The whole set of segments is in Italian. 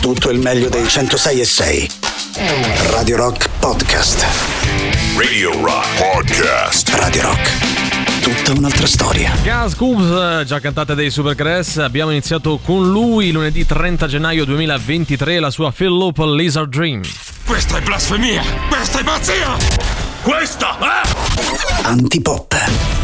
tutto il meglio dei 106 e 6. Radio Rock Podcast. Radio Rock Podcast. Radio Rock. Tutta un'altra storia. Gas Coops, già cantate dei Supergrass, abbiamo iniziato con lui lunedì 30 gennaio 2023 la sua Phil Loop Lizard Dream. Questa è blasfemia! Questa è pazzia! Questa è... Antipop.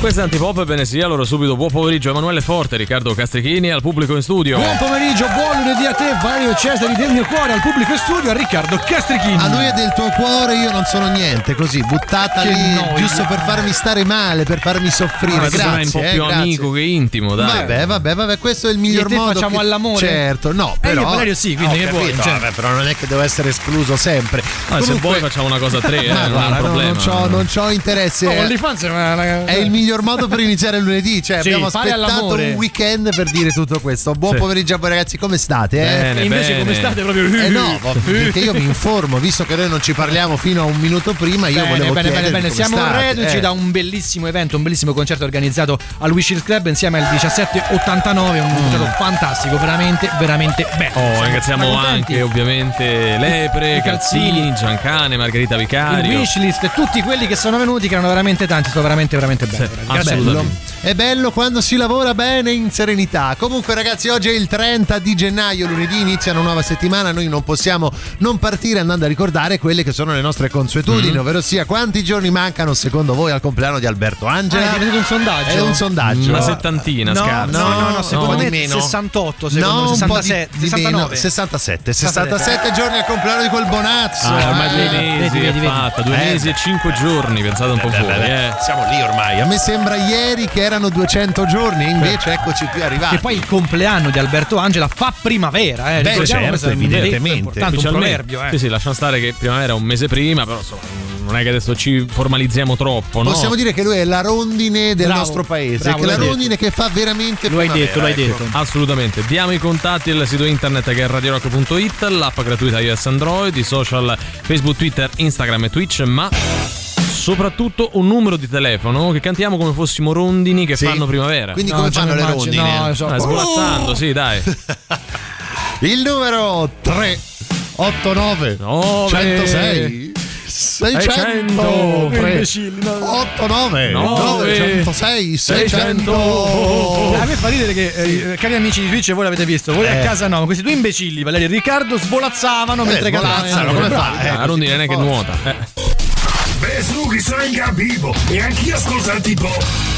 Questa è Antipop, ebbene sia, allora subito buon pomeriggio Emanuele Forte, Riccardo Castrichini al pubblico in studio. Buon pomeriggio, buon lunedì a te, Mario Cesari del mio cuore, al pubblico in studio, a Riccardo Castrichini. A lui e del tuo cuore io non sono niente, così, buttata Che lì, noia. giusto per farmi stare male, per farmi soffrire. Ma grazie, un po' eh, più grazie. amico che intimo, dai. Vabbè, vabbè, vabbè, questo è il miglior modo. facciamo che- all'amore? Certo, no, Eh, però. io Valerio sì, quindi che vuoi, cioè. vabbè, però non è che devo essere escluso sempre. Ah, se vuoi facciamo una cosa a tre, eh, Ma non è un no, problema. non, c'ho, non c'ho interesse. Oh, OnlyFans è una- È il miglior modo per iniziare il lunedì. Cioè, Sì, abbiamo aspettato un weekend per dire tutto questo. Buon Sì. pomeriggio a voi, ragazzi, come state? Eh? Bene, E invece bene. come state proprio... Eh no, perché io mi informo, visto che noi non ci parliamo fino a un minuto prima, io Bene, volevo bene, bene, bene. Siamo state. reduci Eh. da un bellissimo evento, un bellissimo concerto organizzato al Wishes Club insieme al 1789, un concerto fantastico, veramente, veramente bello. Oh, ringraziamo anche ovviamente Lepre, Calzini. Giancane, Margherita il Vicario. wishlist e tutti quelli che sono venuti, che erano veramente tanti, sono veramente, veramente belli. Sì. È bello. È bello quando si lavora bene in serenità. Comunque, ragazzi, oggi è il 30 di gennaio, lunedì inizia una nuova settimana. Noi non possiamo non partire andando a ricordare quelle che sono le nostre consuetudini, Mm. ovvero sia quanti giorni mancano secondo voi al compleanno di Alberto Ah, Angela. è diventato un sondaggio. È un sondaggio. Una settantina, No, scarsa. no, no, no, secondo no, me di meno. 68, secondo No, me, un po' di- 67, di meno, 69. 67, 67 giorni al compleanno di quel bonazzo. Ah, ormai Eh. due mesi vedi, è fatta, due Eh. mesi e cinque giorni, pensate un po' fuori, eh. Siamo lì ormai. A me sembra ieri che erano 200 giorni, e invece eccoci qui arrivati. Che poi il compleanno di Alberto Angela fa primavera, eh. Beh, Ricordiamo certo, evidentemente. importante, un proverbio, eh. Sì, sì, lasciamo stare che primavera è un mese prima, però insomma, non è che adesso ci formalizziamo troppo, no? Possiamo dire che lui è la rondine del Bravo, nostro paese, bravo, che è la detto. rondine che fa veramente Lo hai detto, lo hai ecco. detto. Assolutamente, diamo i contatti al sito internet che è radiorock.it, l'app gratuita iOS Android, i social Facebook, Twitter, Instagram e Twitch, ma soprattutto un numero di telefono che cantiamo come fossimo rondini che Sì. fanno primavera. Quindi No, come fanno le immagino- rondine? no, so- Ah, svolazzando, sì, dai. Il numero 389 Nove. 106 600 Imbecilli, no. 89 Nove. 906 600 A me fa ridere che, eh, cari amici di Twitch, voi l'avete visto, voi Eh. a casa no, questi due imbecilli, Valerio e Riccardo, svolazzavano mentre svolazzano, come fa? Eh, la rondine non è che nuota. eh. Che sono in capivo! E anch'io ascolto il tipo!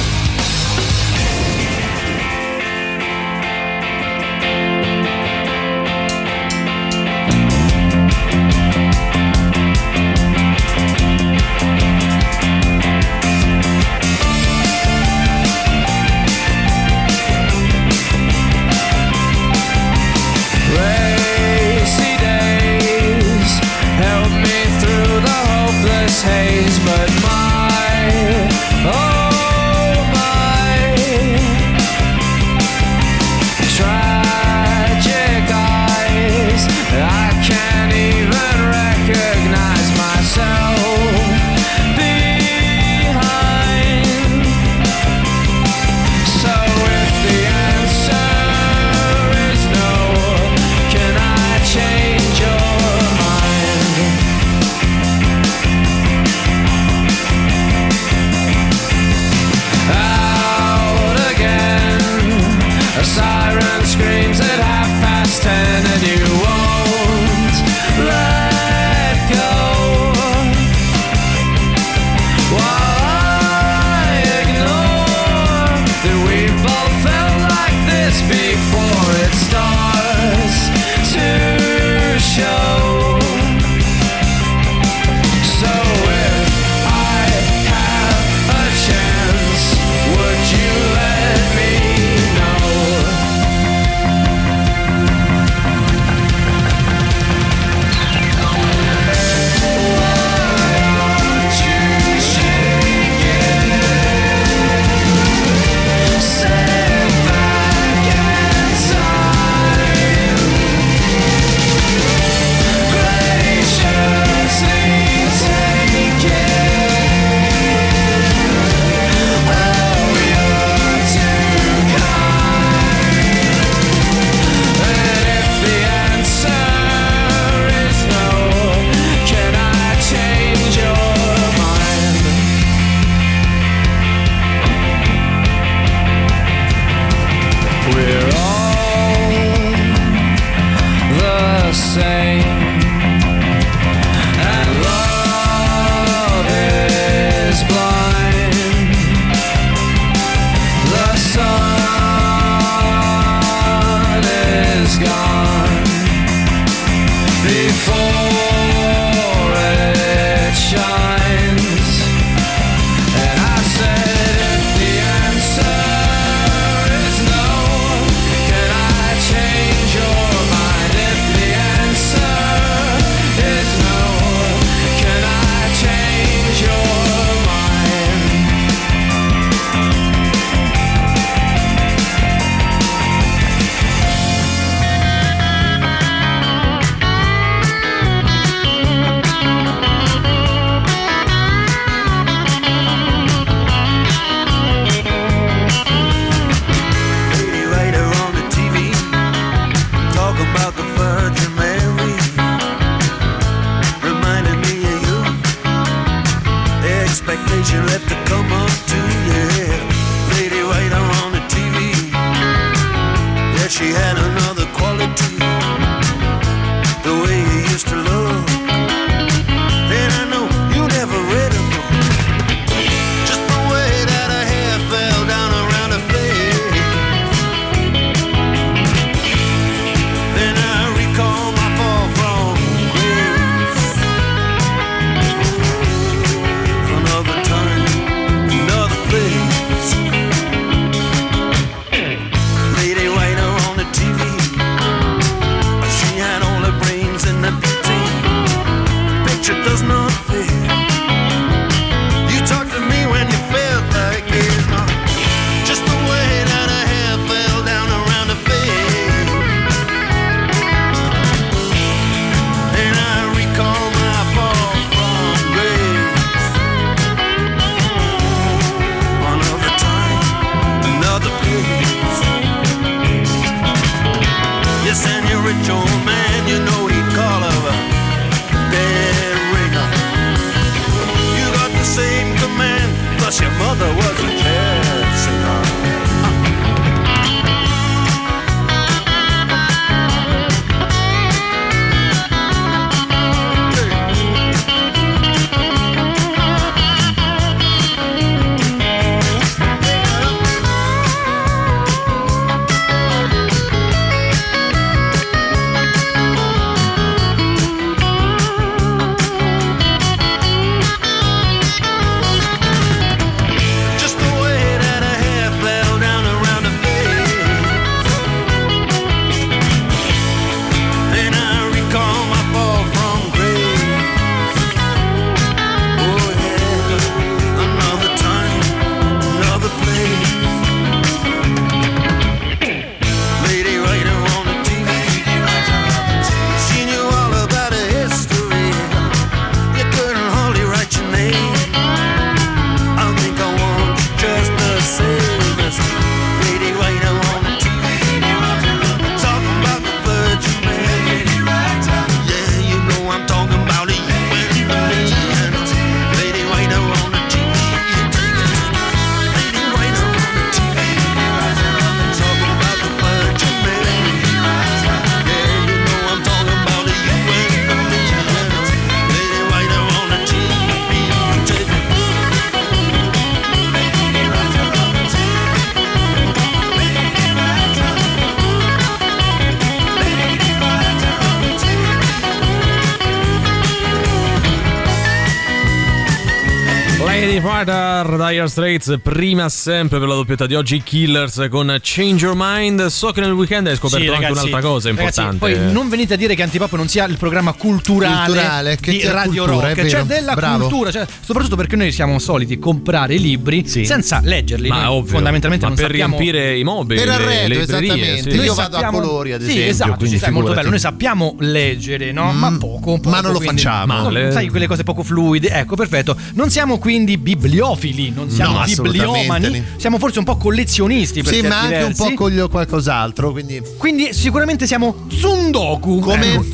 Straits, prima sempre per la doppietta di oggi Killers con Change Your Mind. So che nel weekend hai scoperto Sì, anche ragazzi, un'altra cosa ragazzi, importante. poi non venite a dire che Antipop non sia il programma culturale, Culturale, che di Radio cultura, Rock, è c'è vero, della bravo. cultura, cioè, soprattutto perché noi siamo soliti comprare libri Sì. senza leggerli. Ma ovvio, fondamentalmente ma non per sappiamo riempire i mobili, Per arredo, le librerie, esattamente. sì. Io Noi vado a colori, ad sì, esempio, esatto, quindi ci sai, molto bello. Noi sappiamo leggere, no? Ma poco, poco, Ma non lo quindi- facciamo. Male. sai, quelle cose poco fluide. Ecco, perfetto. Non siamo quindi bibliofili, non siamo No, bibliomani, siamo forse un po' collezionisti per Sì, ma anche un versi. po' con qualcos'altro, quindi Quindi sicuramente siamo Tsundoku. Come? Ecco.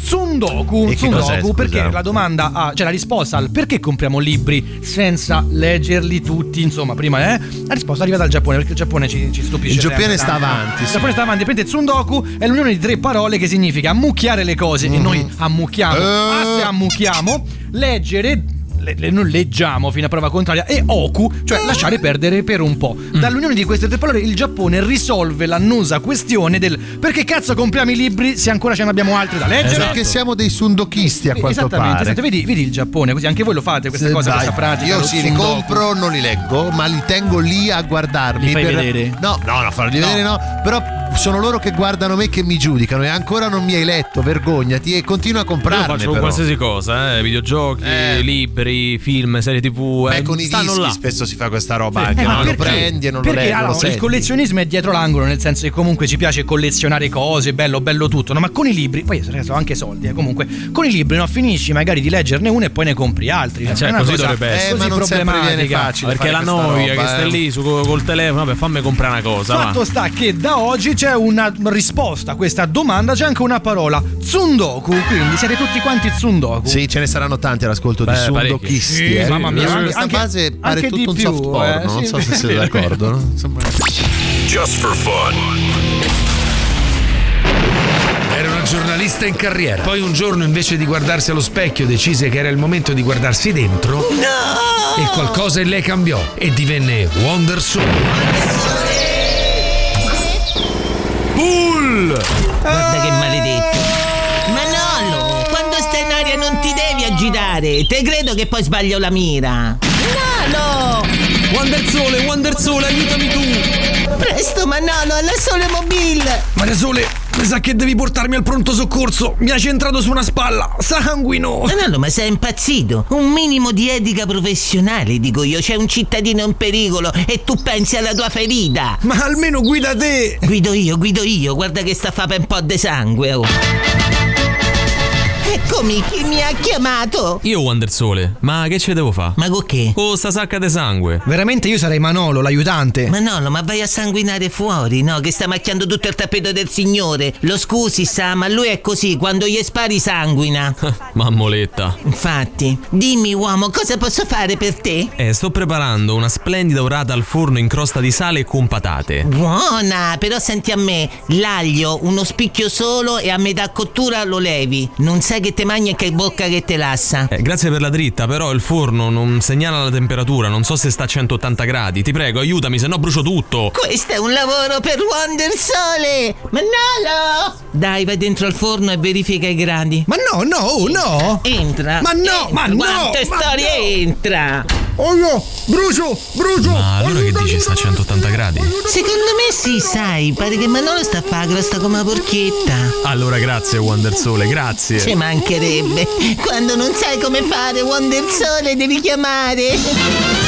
E cos'è, scusa? perché la domanda ha, cioè la risposta al perché compriamo libri senza leggerli tutti, insomma, prima eh? La risposta arriva dal Giappone, perché il Giappone ci, ci stupisce. Il Giappone sta avanti, Il. Giappone sta avanti. Prende Tsundoku è l'unione di tre parole che significa ammucchiare le cose e noi ammucchiamo. Mhm. Eh. Ah, se ammucchiamo, leggere le- le- non leggiamo fino a prova contraria e oku, cioè lasciare perdere per un po'. Mm. Dall'unione di queste tre parole il Giappone risolve l'annosa questione del perché cazzo compriamo i libri se ancora ce ne abbiamo altri da leggere? perché siamo dei sundochisti a quanto Esattamente, pare. esatto, vedi, vedi il Giappone, così anche voi lo fate queste Se cose, vai, questa pratica. Io sì, li compro, non li leggo, ma li tengo lì a guardarmi. Li fai per- vedere? No, no, no, farli No. vedere no. Però sono loro che guardano me che mi giudicano e ancora non mi hai letto, vergognati e continua a Io comprarne faccio con però. qualsiasi cosa, eh, videogiochi, Eh. libri, film, serie tv. Beh, eh, con i dischi là. spesso si fa questa roba Sì. anche, Eh, no? ma lo perché? prendi e non perché lo leggi. allora, lo il collezionismo è dietro l'angolo, nel senso che comunque ci piace collezionare cose, bello, bello tutto, no? Ma con i libri, poi sono anche soldi, eh, comunque, con i libri no, finisci magari di leggerne uno e poi ne compri altri. Eh, È cioè, una così dovrebbe essere. Eh, ma non problematica. facile. Perché la noia roba, che stai eh. lì su, col telefono, vabbè, fammi comprare una cosa. va. Fatto sta che da oggi c'è una risposta a questa domanda, c'è anche una parola, Tsundoku, quindi siete tutti quanti Tsundoku. Sì, ce ne saranno tanti all'ascolto di Beh, parecchi. eh. Sì, mamma mia, anche- questa anche- base pare anche tutto un più, soft porno, eh, non sì, so se siete d'accordo. no? Just for fun. vista in carriera. Poi un giorno invece di guardarsi allo specchio decise che era il momento di guardarsi dentro. E qualcosa in lei cambiò e divenne Wonder Soul. Bull! Guarda che maledetto. Manolo, quando stai in aria non ti devi agitare. Te credo che poi sbaglio la mira. Manolo! Wonder Sole, Wonder Sole, aiutami tu! Presto Manolo, alla sole mobile! Maria Sole, mi sa che devi portarmi al pronto soccorso. Mi ha centrato su una spalla. Sanguino. Manolo, ma sei impazzito? Un minimo di etica professionale, dico io. C'è un cittadino in pericolo e tu pensi alla tua ferita. Ma almeno guida te. Guido io, guido io. Guarda che sta a fare un po' di sangue. Oh. Eccomi, chi mi ha chiamato? Io Wonder Sole, ma che ce devo fare? Ma con che? Con sta sacca di sangue. Veramente io sarei Manolo, l'aiutante. Manolo, ma vai a sanguinare fuori, no? Che sta macchiando tutto il tappeto del signore. Lo scusi, sa, ma lui è così, quando gli spari sanguina. Mammoletta. Infatti, dimmi uomo, cosa posso fare per te? Eh, sto preparando una splendida orata al forno in crosta di sale con patate. Buona, però senti a me, l'aglio, uno spicchio solo e a metà cottura lo levi. Non sai che te mangi e che bocca che te lassa. Eh, grazie per la dritta, però il forno non segnala la temperatura, non so se sta a 180 gradi. Ti prego, aiutami, se no brucio tutto. Questo è un lavoro per Wonder Sole! Manolo! Dai, vai dentro al forno e verifica i gradi. Ma no, no, oh, no! Entra! Ma no, entra. ma no, Quante ma storie entra! Oh no! Brucio! Brucio! Ma allora che dici sta a 180 gradi? Secondo me sì, sai, pare che Manolo sta a fare crosta come una porchietta. Allora grazie Wonder Sole, grazie. Ci mancherebbe. Quando non sai come fare Wonder Sole devi chiamare.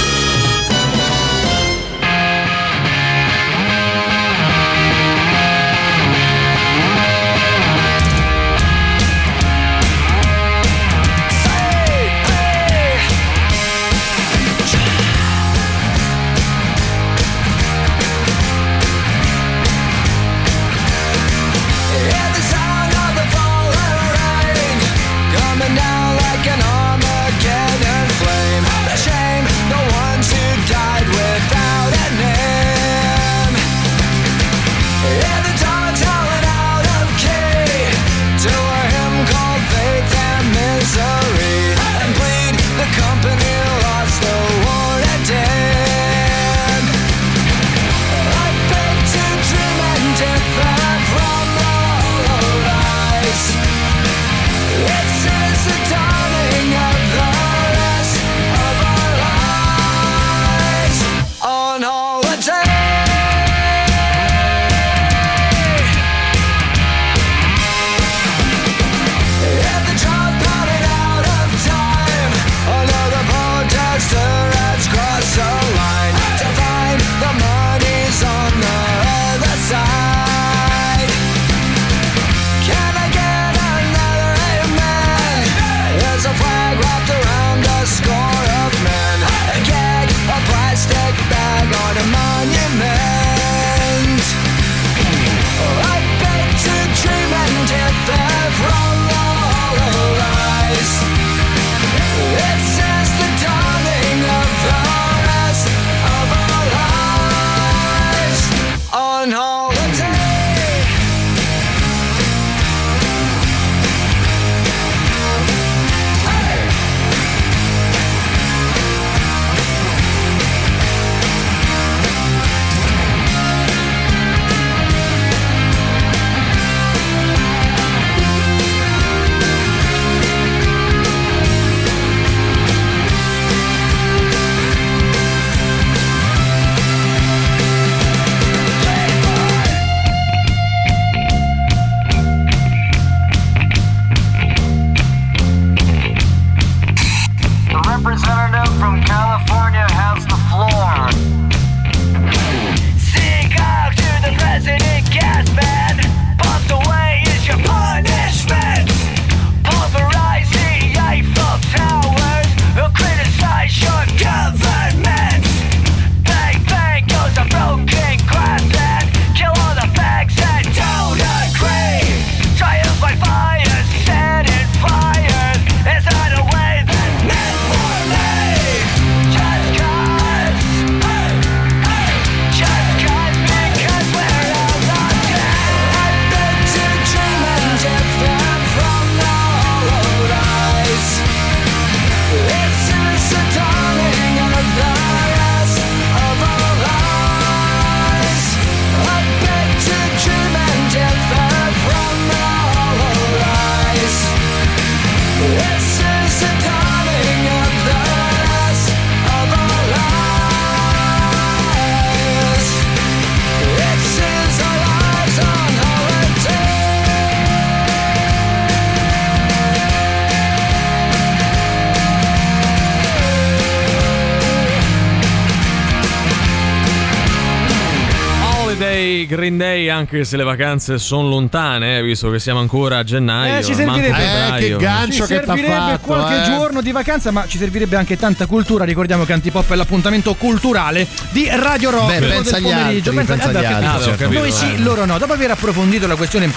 Anche se le vacanze sono lontane, eh, visto che siamo ancora a gennaio. Eh, ci servirebbe-. Eh, che gancio Ci che servirebbe fatto, qualche eh. giorno di vacanza, ma ci servirebbe anche tanta cultura. Ricordiamo che Antipop è l'appuntamento culturale di Radio Rock. Beh, pensa del agli pomeriggio. altri, pensa eh, agli beh, ho altri, capito. Ah, capito, Noi sì, eh. loro no. Dopo aver approfondito la questione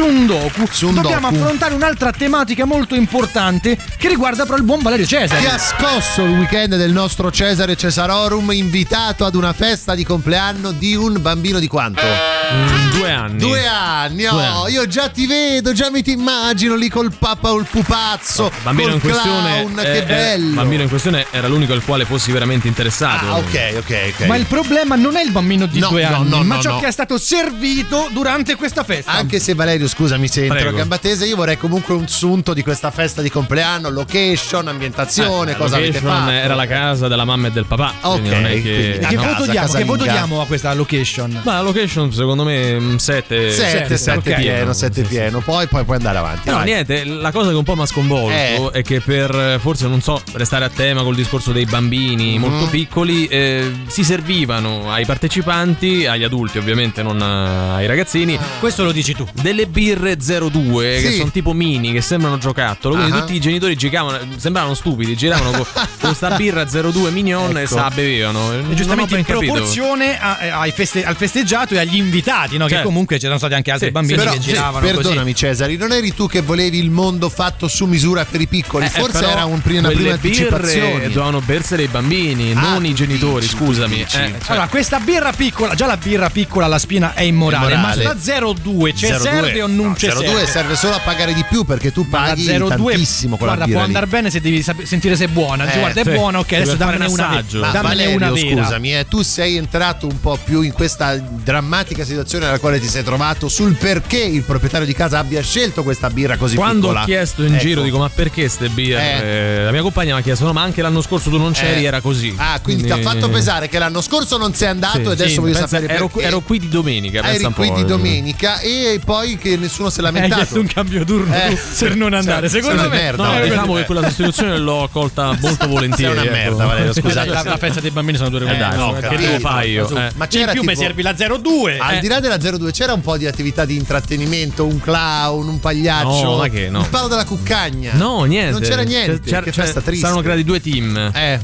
Sundoku, Sundoku. dobbiamo affrontare un'altra tematica molto importante che riguarda però il buon Valerio Cesare. Chi ha scosso il weekend del nostro Cesare Cesarorum invitato ad una festa di compleanno di un bambino di quanto? Mm, due anni. Due anni, Due oh, anni. io già ti vedo, già mi ti immagino lì col papa o il pupazzo, Il bambino col in questione. clown, eh, che eh, bello. Il bambino in questione era l'unico al quale fossi veramente interessato. Ah, ok, ok, ok. Ma il problema non è il bambino di No, due no, anni, no, ma no, ciò no. che è stato servito durante questa festa. Anche se Valerio, scusami se entro a gamba tesa, io vorrei comunque un sunto di questa festa di compleanno, location, ambientazione, Eh, cosa avete location fatto. era la casa della mamma e del papà. Ok, non è che. che casa, voto diamo? Che voto diamo a questa location? Ma la location secondo me 7 7, 7 pieno, 7 pieno, poi, poi puoi andare avanti. No, vai. niente, la cosa che un po' mi ha sconvolto Eh. è che per forse non so, restare a tema col discorso dei bambini Mm. molto piccoli, eh, si servivano ai partecipanti, agli adulti ovviamente, non eh, ai ragazzini, Questo lo dici tu. delle birre 02 che Sì. sono tipo mini, che sembrano giocattolo. Quindi Ah. tutti i genitori giravano, sembravano stupidi, giravano con questa birra 02 mignon e Ecco. se la bevevano. E giustamente in capito. proporzione a- eh, ai feste- al festeggiato e agli invitati, no? che Certo. comunque c'erano stati anche altri Sì, bambini Però, che sì, giravano perdonami Cesari, non eri tu che volevi il mondo fatto su misura per i piccoli? Eh, Forse era un, pri- una prima anticipazione. Dovevano bersere i bambini, Ah, non i genitori, dici, scusami. dici. Eh, così. cioè- Allora, questa birra piccola, già la birra piccola alla spina è immorale, Immorale. ma sta 02 ci 02, serve o non no, ci 02 serve? solo a pagare di più perché tu paghi 02 tantissimo con guarda, la birra può andare bene se devi sap- sentire se è buona. Dici, Eh, guarda, è sì. buona, ok, adesso dammene un una, assaggio. dammene Valerio, una vera. scusami, eh, tu sei entrato un po' più in questa drammatica situazione nella quale ti sei trovato sul perché il proprietario di casa abbia scelto questa birra così Quando piccola. ho chiesto in Ecco. giro, dico: Ma perché ste birre? Eh. Eh, La mia compagna mi ha chiesto: No, ma anche l'anno scorso tu non c'eri, Eh. era così. Ah, quindi, ti ha fatto pesare che l'anno scorso non sei andato Sì, e adesso sì, voglio sapere ero, perché. ero qui di domenica. po'. qui di domenica e poi che nessuno si è Hai lamentato. chiesto un cambio turno Eh, per non andare. sei Secondo me, merda, No, Valerio. diciamo che quella sostituzione l'ho accolta molto volentieri. Sei una ecco. merda, Valerio, scusate. la, la festa dei bambini sono due ore e Eh, dai, no, eh, che devo fare io? Eh. Ma In c'era più mi tipo- servi la 02. Al eh. di là della 02 c'era un po' di attività di intrattenimento, un clown, un pagliaccio. No, ma che no. Il palo della cuccagna. No, niente. Non c'era niente. C'era- che c'era- festa triste. Saranno creati due team. Eh,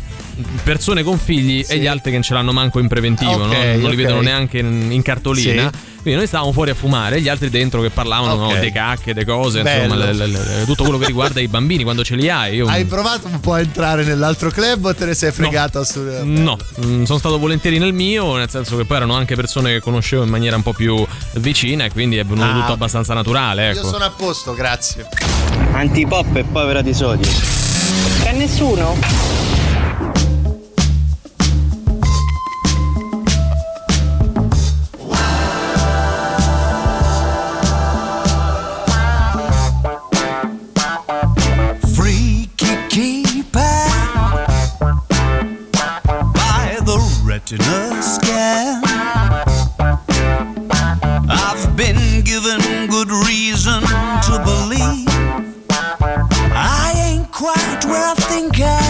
Persone con figli Sì. e gli altri che non ce l'hanno manco in preventivo, Ok, no? non li ok. vedono neanche in, in cartolina. Sì. Quindi noi stavamo fuori a fumare e gli altri dentro che parlavano no, Ok. dei cacche, delle cose, Bello. insomma, le- le- le- tutto quello che riguarda i bambini quando ce li hai. Io, hai provato un po' a entrare nell'altro club o te ne sei fregato su. No, mm, sono stato volentieri nel mio, nel senso che poi erano anche persone che conoscevo in maniera un po' più vicina e quindi è venuto Ah, tutto abbastanza naturale. Io Ecco. sono a posto, grazie. Antipop e povera di sodio. C'è nessuno? Retina scan. I've been given good reason to believe I ain't quite where I think I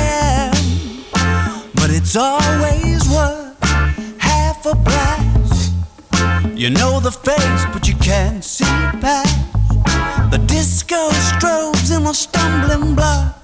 am, but it's always worth half a blast. You know the face, but you can't see past. The disco strobes and the stumbling blocks.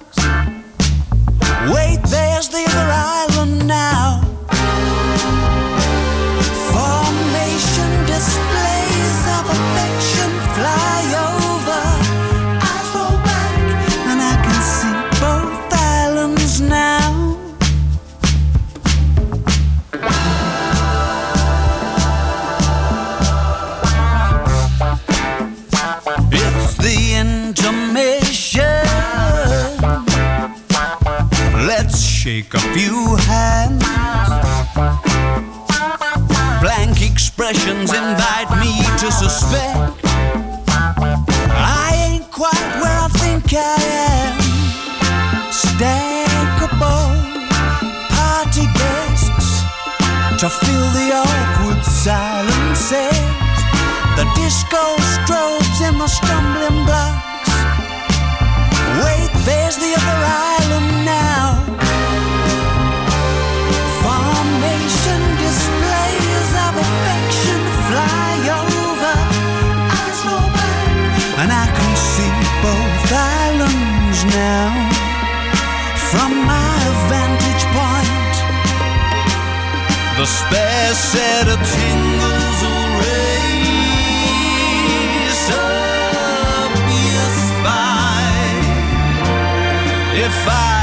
Blank invite me to suspect I ain't quite where I think I am. Stackable party guests to fill the awkward silences. The disco strobes and the stumbling blocks. Wait, there's the other island now. now from my vantage point. The spare set of tingles will race up your spine if I.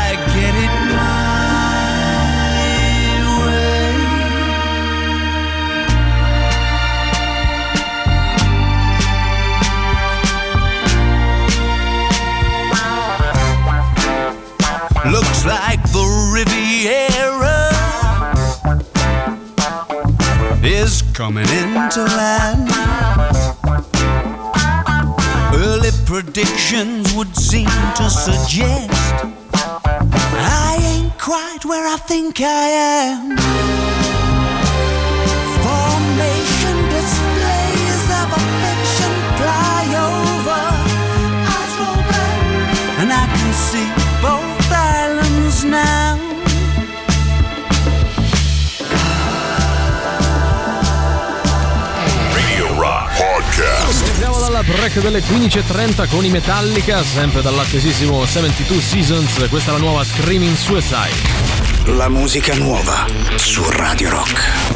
coming into land. Early predictions would seem to suggest I ain't quite where I think I am. Formation displays of affection fly over. And I can see both islands now. Dalla break delle 15.30 con i Metallica, sempre dall'attesissimo 72 Seasons. Questa è la nuova Screaming Suicide. La musica nuova su Radio Rock.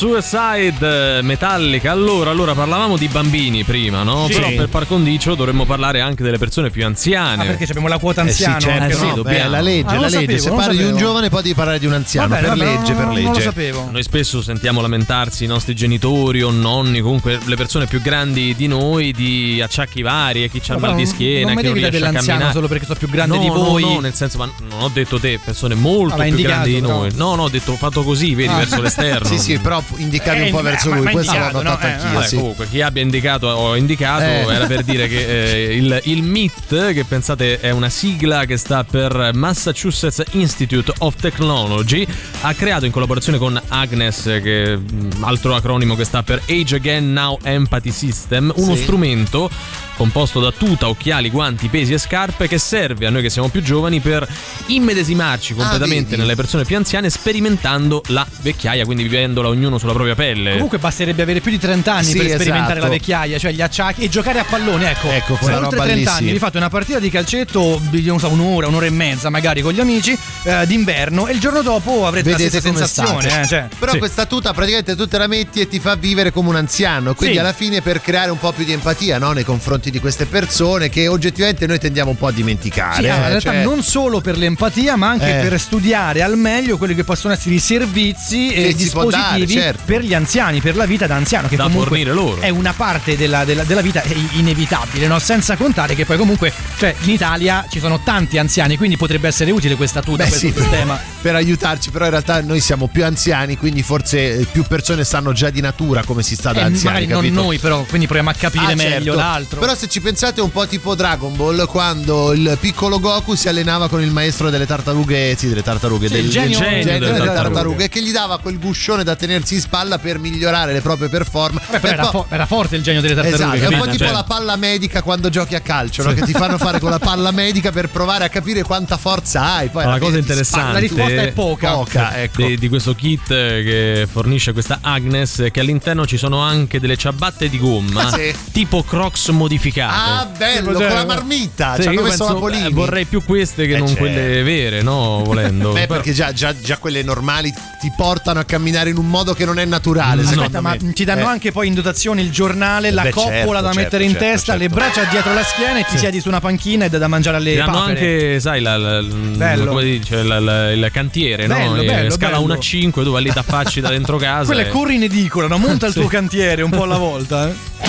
Suicide eh, Metallica. Allora, allora parlavamo di bambini prima, no? Sì. Però per par condicio dovremmo parlare anche delle persone più anziane. Ah, perché abbiamo la quota Eh sì, certo, anche sì, no, dobbiamo. beh, la legge, Ah, la legge. sapevo, Se parli di un sapevo. giovane poi devi parlare di un anziano, Vabbè, per legge, no, per no, legge. Non lo sapevo. Noi spesso sentiamo lamentarsi i nostri genitori o nonni, comunque le persone più grandi di noi, di acciacchi vari, chi ha il mal di schiena, chi non riesce a camminare. solo perché sono più grande no, di no, voi. No, nel senso, ma non ho detto te, persone molto l'hai più grandi di noi. No, no, ho detto fatto così, vedi, Ah. verso l'esterno. Sì, sì, però indicavi Eh, un po' verso lui, ma questo l'ho notato no? Eh, anch'io. Vabbè, sì. comunque, chi abbia indicato o indicato Eh. era per dire che eh, il, il MIT, che pensate è una sigla che sta per Massachusetts Institute of Technology, ha creato in collaborazione con Agnes, che mm, altro acronimo che sta per Age Again Now Empathy System, uno Sì. strumento composto da tuta, occhiali, guanti, pesi e scarpe che serve a noi che siamo più giovani per immedesimarci completamente vedi. nelle persone più anziane sperimentando la vecchiaia, quindi vivendola ognuno sulla propria pelle. Comunque basterebbe avere più di 30 anni Sì, per sperimentare esatto. la vecchiaia, cioè gli acciacchi e giocare a pallone, ecco. Ecco, quella oltre roba 30 lì, anni sì. vi fate una partita di calcetto di non so, un'ora, un'ora e mezza magari con gli amici eh, d'inverno e il giorno dopo avrete Vedete la sensazione, eh, cioè. Però Sì. questa tuta praticamente tu te la metti e ti fa vivere come un anziano. Quindi Sì. alla fine per creare un po' più di empatia no, nei confronti di queste persone che oggettivamente noi tendiamo un po' a dimenticare. Sì, ah, in eh, realtà cioè- non solo per l'empatia, ma anche Eh. per studiare al meglio quelli che possono essere i servizi Che e si può dare, dispositivi certo. per gli anziani, per la vita da anziano, che Da comunque loro. è una parte della, della- della vita inevitabile, no? senza contare che poi comunque cioè, in Italia ci sono tanti anziani, quindi potrebbe essere utile questa tuta, Beh, questo sì, sistema. per aiutarci, però in realtà noi siamo più anziani, quindi forse eh, più persone sanno già di natura come si sta da Eh, anziani. magari non capito? noi però, quindi proviamo a capire Ah, meglio certo. l'altro. Però se ci pensate è un po' tipo Dragon Ball quando il piccolo Goku si allenava con il maestro delle tartarughe, sì, delle tartarughe, Sì, del genio- del genio delle delle tartarughe. che gli dava quel guscione da tenersi in spalla per migliorare le proprie performance. Beh, era, po'- fo- era forte il genio delle tartarughe. Esatto, è un capito? po' tipo Cioè- la palla medica quando giochi a calcio, no? che ti fanno fare con la palla medica per provare a capire quanta forza hai. Poi la cosa interessante La risposta è poca. Poca, ecco. di, di questo kit che fornisce questa Agnes che all'interno ci sono anche delle ciabatte di gomma sì? tipo Crocs modificate. Ah, bello, Cos'è? con la marmitta. Sì, ci hanno messo la Polini. eh, vorrei più queste che Eh, non certo. quelle vere, no? Volendo. Beh, perché già, già- già quelle normali ti portano a camminare in un modo che non è naturale. secondo Aspetta, ma ti danno Eh. anche poi in dotazione il giornale, la beh, coppola certo, da certo, mettere in certo, testa, le certo. braccia dietro la schiena e ti siedi su una panchina è da mangiare alle Ti danno papere. anche, sai, la, la- Bello. come dice, la- la- il cantiere, Bello, no? E bello, scala bello. 1 a 5, tu vai lì, t'affacci da dentro casa. Quella e- corri in edicola, no? monta il Sì. tuo cantiere un po' alla volta. eh.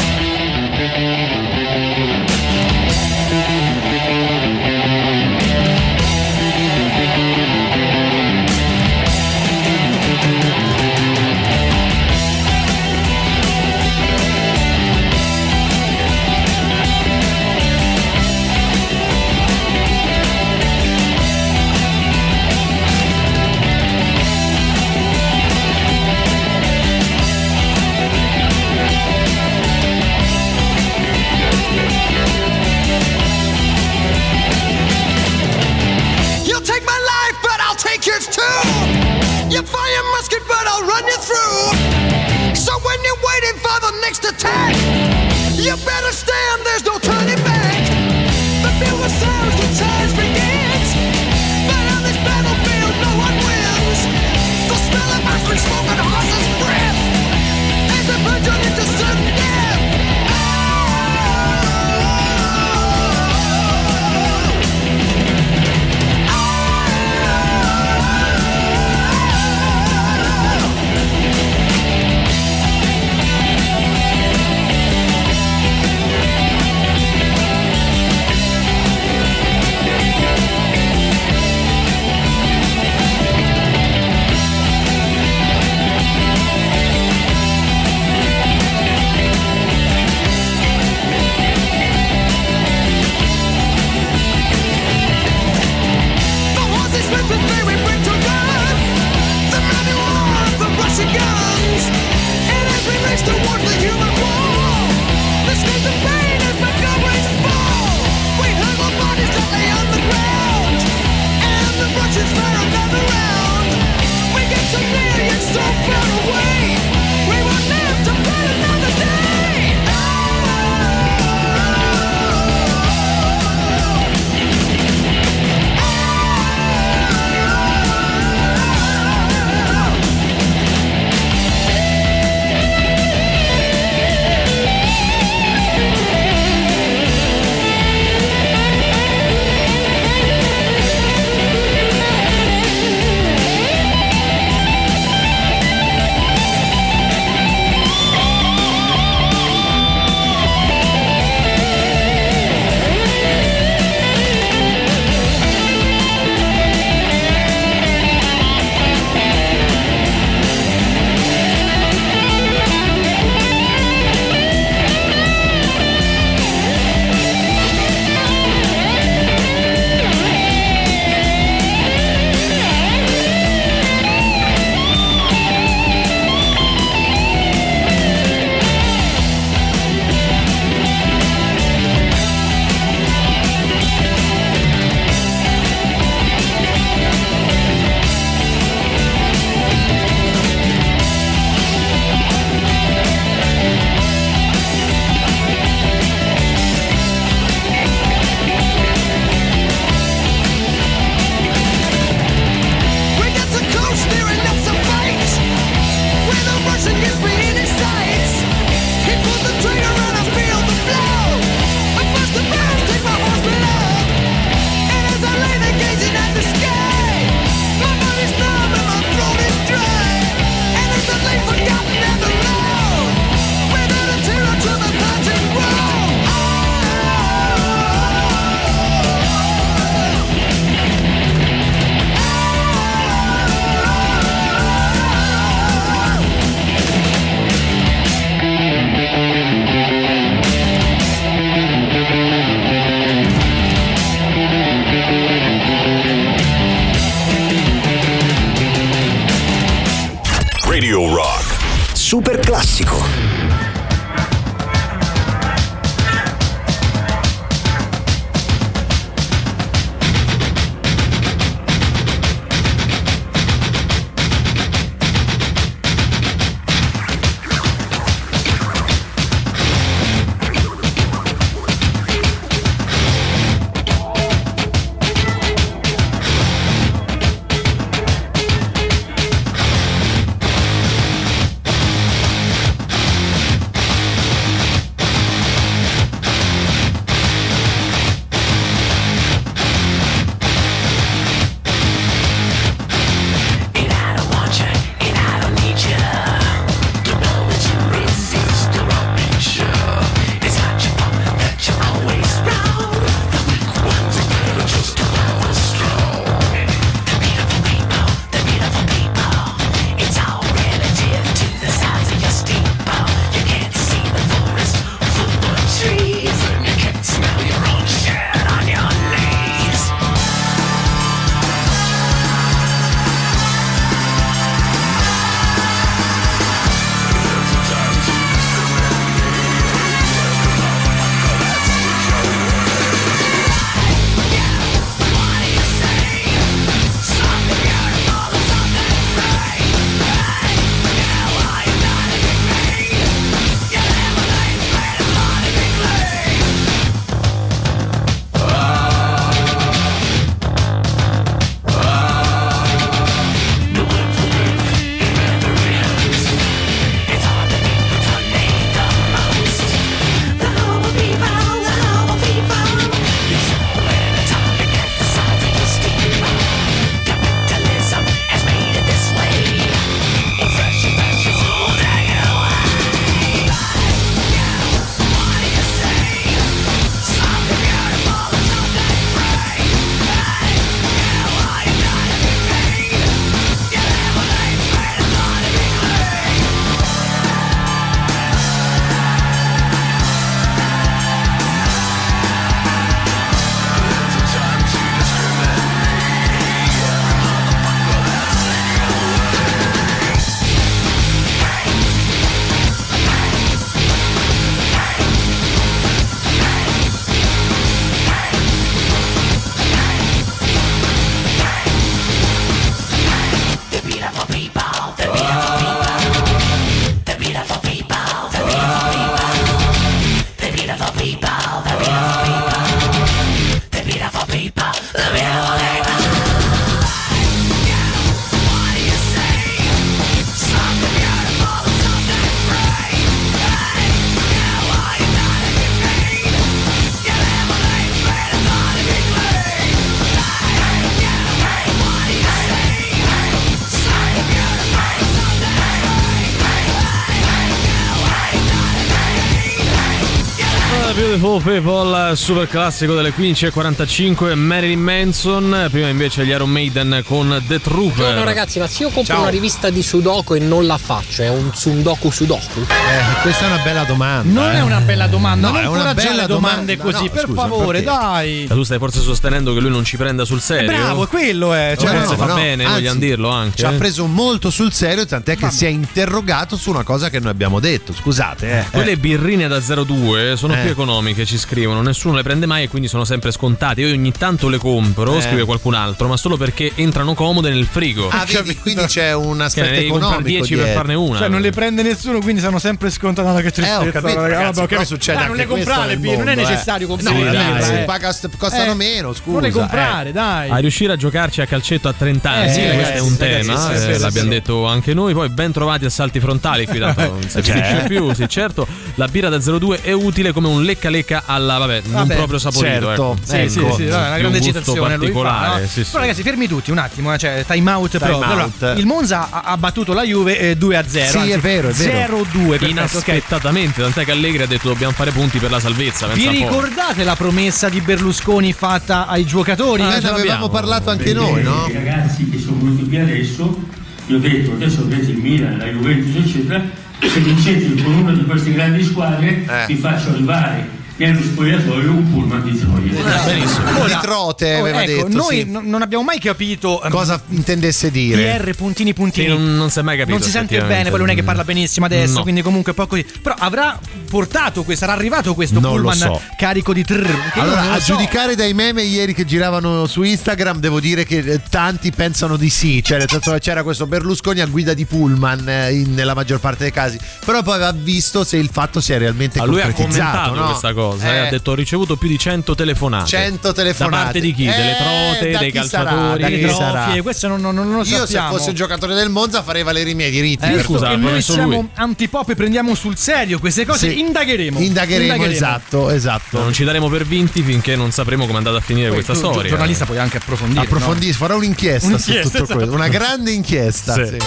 All Super classico delle 15.45, Marilyn Manson, prima invece gli Iron Maiden con The Trooper. Buongiorno ragazzi, ma se io compro Ciao. una rivista di Sudoku e non la faccio, è un Sundoku Sudoku? Eh, questa è una bella domanda. Non eh. è una bella domanda, No, non è una bella domande domanda. così, No, per scusa, favore, perché? dai. Tu stai forse sostenendo che lui non ci prenda sul serio? Bravo, quello è. Cioè, No, Forse no, fa no, bene, anzi, vogliamo dirlo anche. Ci ha preso molto sul serio, tant'è che si è interrogato su una cosa che noi abbiamo detto. Scusate, eh. Quelle birrine da 02 sono Eh. più economiche, ci scrivono, nessuno le prende mai e quindi sono sempre scontate. Io ogni tanto le compro, Eh. scrive qualcun altro, ma solo perché entrano comode nel frigo. Ah, vedi, quindi c'è un Che ne aspetto comprare economico 10 per farne una. Cioè, non le prende nessuno, quindi sono sempre scontate. No, che tristezza. Eh, ho capito, raga. ragazzi, Vabbè, però succede Dai, non le comprare, non è eh. necessario comprare. Sì, dai, dai, paga- costano Eh, meno, scusa. Non le eh. comprare, dai. A riuscire a giocarci a calcetto a 30 anni, Eh, sì, questo ragazzi, è un ragazzi, tema, sì, eh, sì, sì, l'abbiamo sì. detto anche noi. Poi ben trovati a salti frontali, qui tanto non si finisce più. Sì, certo, la birra da 02 è utile come un lecca lecca alla, vabbè, non Vabbè, proprio saporito. certo. ecco. Sì, Ecco, sì, sì, vabbè, una di grande un citazione lui fa, particolare, no? sì, sì. Però ragazzi, fermi tutti un attimo, eh, cioè time out però. Time Allora, out. il Monza ha, ha battuto la Juve eh, 2 a 0. Sì, anzi, è vero, è vero. 0-2, perfetto, ok. Inaspettatamente, tant'è che Allegri ha detto dobbiamo fare punti per la salvezza. Vi un ricordate la promessa di Berlusconi fatta ai giocatori? Eh, Ah, ne ce avevamo parlato anche noi, no? I ragazzi che sono venuti qui adesso, gli ho detto adesso avete il Milan, la Juventus eccetera, se vincete con una di queste grandi squadre Eh. vi faccio arrivare nello spogliatoio un pullman di Troia. Benissimo. Di Trote Oh, aveva ecco, detto. noi sì. no- non abbiamo mai capito ehm, Cosa intendesse dire? PR puntini Sì, puntini. non, non si è mai capito. non si sente bene, poi non è che parla benissimo adesso, No. quindi comunque un po' così. Però avrà portato questo, sarà arrivato questo Non lo pullman so. carico di trrr. che Allora, a so. giudicare dai meme ieri che giravano su Instagram, devo dire che eh, tanti pensano di sì. Cioè, nel senso che c'era questo Berlusconi a guida di Pullman eh, in- nella maggior parte dei casi. Però poi aveva visto se il fatto si è realmente A lui ha concretizzato. commentato no? questa cosa, eh, Eh, ha detto ho ricevuto più di 100 telefonate. 100 telefonate. Da parte di chi? Delle Eh, trote, da dei calciatori. Da Le chi sarà? trofie, questo non, non- non lo Io se sappiamo. fossi un giocatore del Monza farei valere i miei diritti. Eh, scusa, noi siamo lui. antipop e prendiamo sul serio queste cose, Sì. indagheremo. Indagheremo, esatto, esatto. Non ci daremo per vinti finché non sapremo come è andata a finire Poi questa tu, storia. giornalista puoi anche approfondire. Approfondisci, farò un'inchiesta, Un'inchiesta, su tutto esatto. questo. Una grande inchiesta. Sì. sì.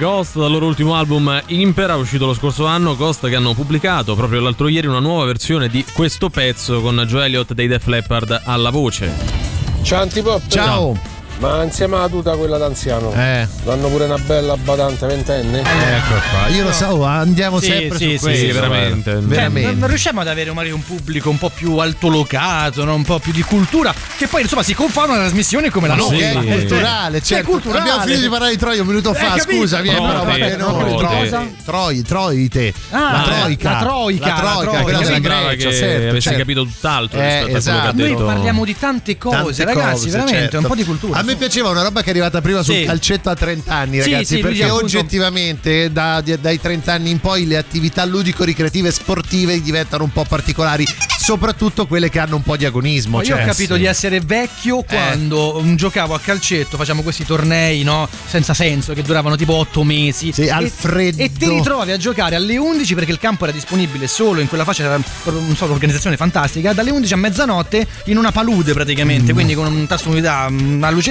Ghost dal loro ultimo album Impera uscito lo scorso anno Ghost che hanno pubblicato proprio l'altro ieri una nuova versione di questo pezzo con Joe Elliott dei Def Leppard alla voce Ciao Antipop. Ciao. Ma insieme alla tuta quella d'anziano. Eh. Danno pure una bella badante ventenne. Ecco qua. Io lo so, oh, andiamo Sì, sempre sì, su sì, questo. sì, veramente. guarda. Cioè, Veramente. non riusciamo ad avere magari un pubblico un po' più altolocato, no? un po' più di cultura, che poi insomma si conforma una trasmissione come la No, nostra. che è Sì. culturale, Cioè, certo. culturale. Abbiamo finito di parlare di Troia un minuto Eh, fa, eh, Trote, però vabbè, no, trote. Trote. Troi, Troite. Ah, la Troica. la Troica, La la Troica, quella della Grecia, che certo, avessi certo. capito tutt'altro Eh, rispetto a quello esatto. che ha Noi parliamo di tante cose, ragazzi, cose, veramente, certo. un po' di cultura. Me piaceva una roba che è arrivata prima sul Sì. calcetto a 30 anni, Sì, ragazzi, sì, lui perché appunto- oggettivamente da- dai 30 anni in poi le attività ludico-ricreative e sportive diventano un po' particolari, soprattutto quelle che hanno un po' di agonismo. Poi io cioè, ho capito sì. di essere vecchio quando um, giocavo a calcetto, facciamo questi tornei no? senza senso che duravano tipo 8 mesi. Sì, al freddo. E ti ritrovavi a giocare alle 11 perché il campo era disponibile solo in quella fascia, era non so, un'organizzazione fantastica, dalle 11 a mezzanotte in una palude Mm. praticamente, quindi con un tasso di umidità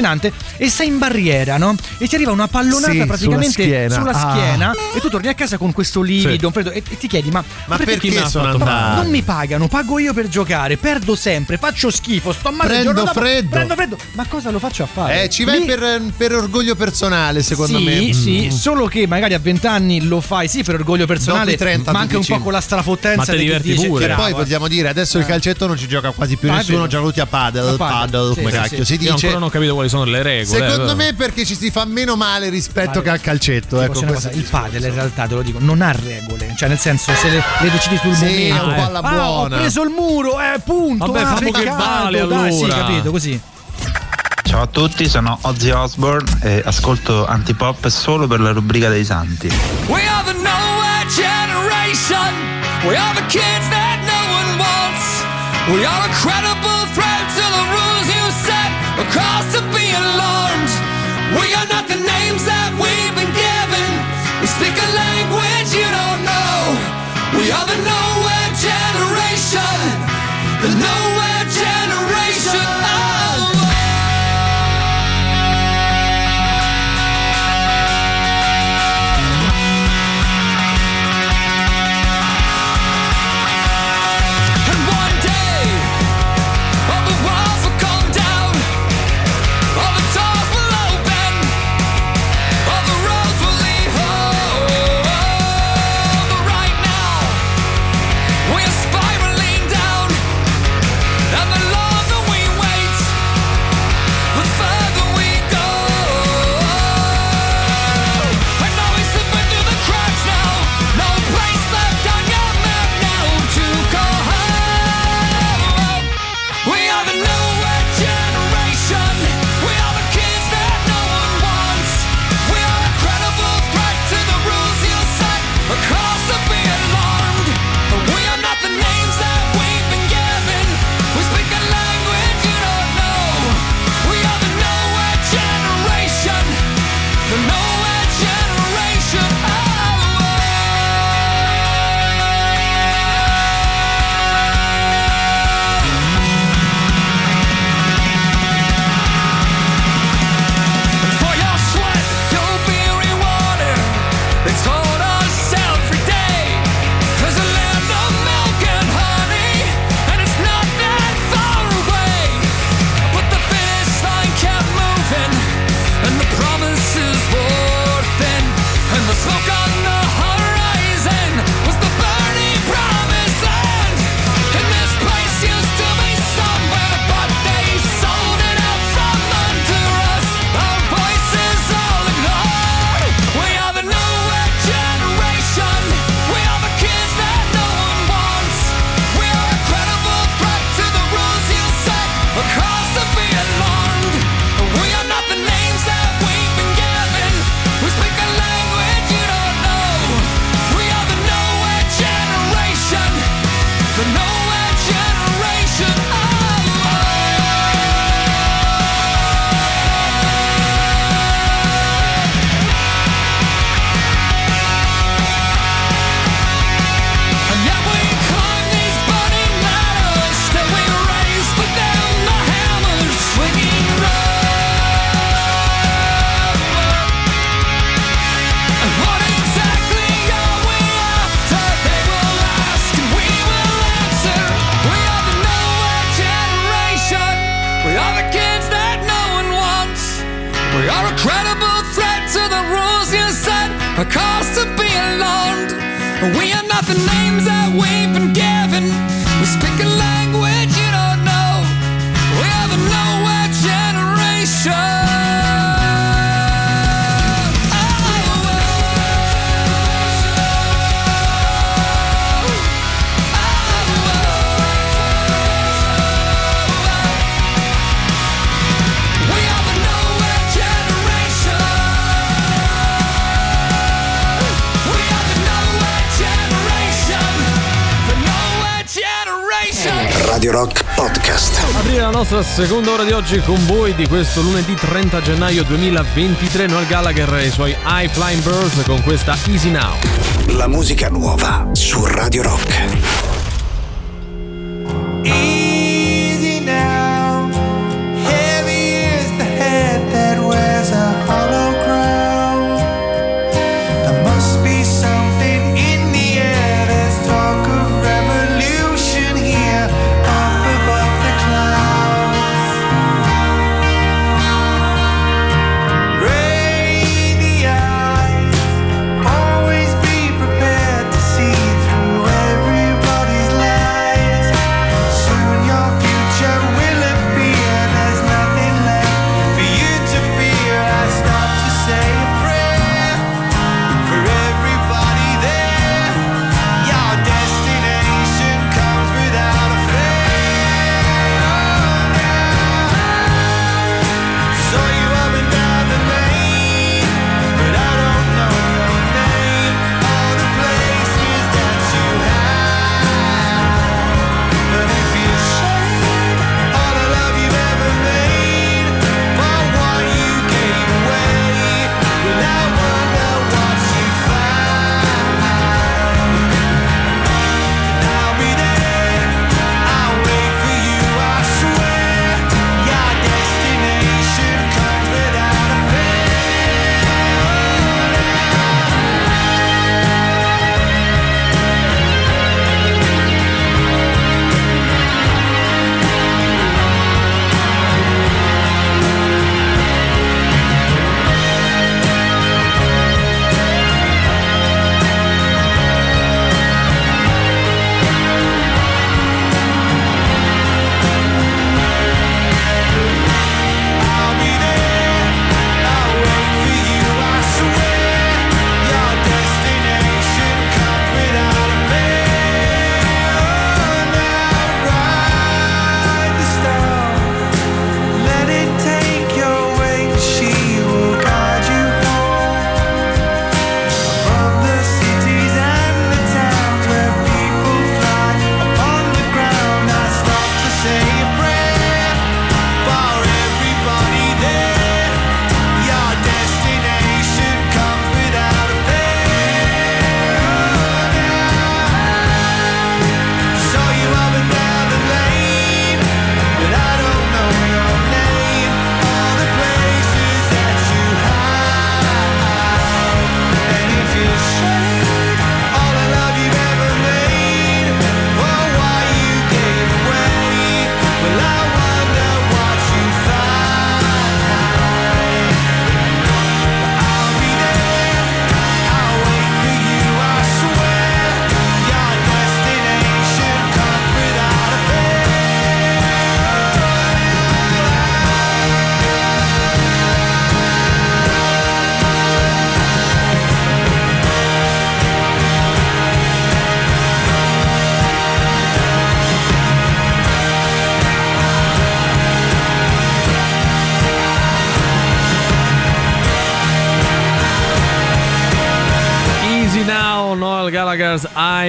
allucinante e sei in barriera, no? E ti arriva una pallonata Sì, praticamente sulla schiena. sulla Ah. schiena e tu torni a casa con questo livido, un freddo e, e ti chiedi ma, Ma perché ha sono andato? non mi pagano, pago io per giocare, perdo sempre, faccio schifo, sto male Prendo dopo, freddo. Prendo freddo. Ma cosa lo faccio a fare? Eh, ci vai Lì- per, per orgoglio personale, secondo sì, me. Sì, Mm. solo che magari a 20 anni lo fai sì per orgoglio personale, Dopo i 30 ma anche un po' con la strafottenza Ma te diverti dice pure. Che bravo, poi eh. vogliamo dire, adesso il calcetto non ci gioca quasi più nessuno, giocano tutti a paddle, A paddle, paddle, sì, come sì, cacchio sì. si io ancora dice. non ho capito quali sono le regole Secondo eh. me perché ci si fa meno male rispetto Vale. che al calcetto. Ecco, cosa, il padel in realtà te lo dico, non ha regole, cioè nel senso se le, le decidi sul Sì, momento. un po' alla Ah, ho buona. preso il muro, eh, punto. Vabbè, ah, fammo che peccato, vale, dai, sì, allora. capito, così. Ciao a tutti, sono Ozzy Osbourne e ascolto Antipop solo per la rubrica dei santi. We are the nowhere generation. We are the kids that no one wants. We are a credible threat A cause to be alarmed. We seconda ora di oggi con voi di questo lunedì 30 gennaio 2023 Noel Gallagher e i suoi High Flying Birds con questa Easy Now. La musica nuova su Radio Rock.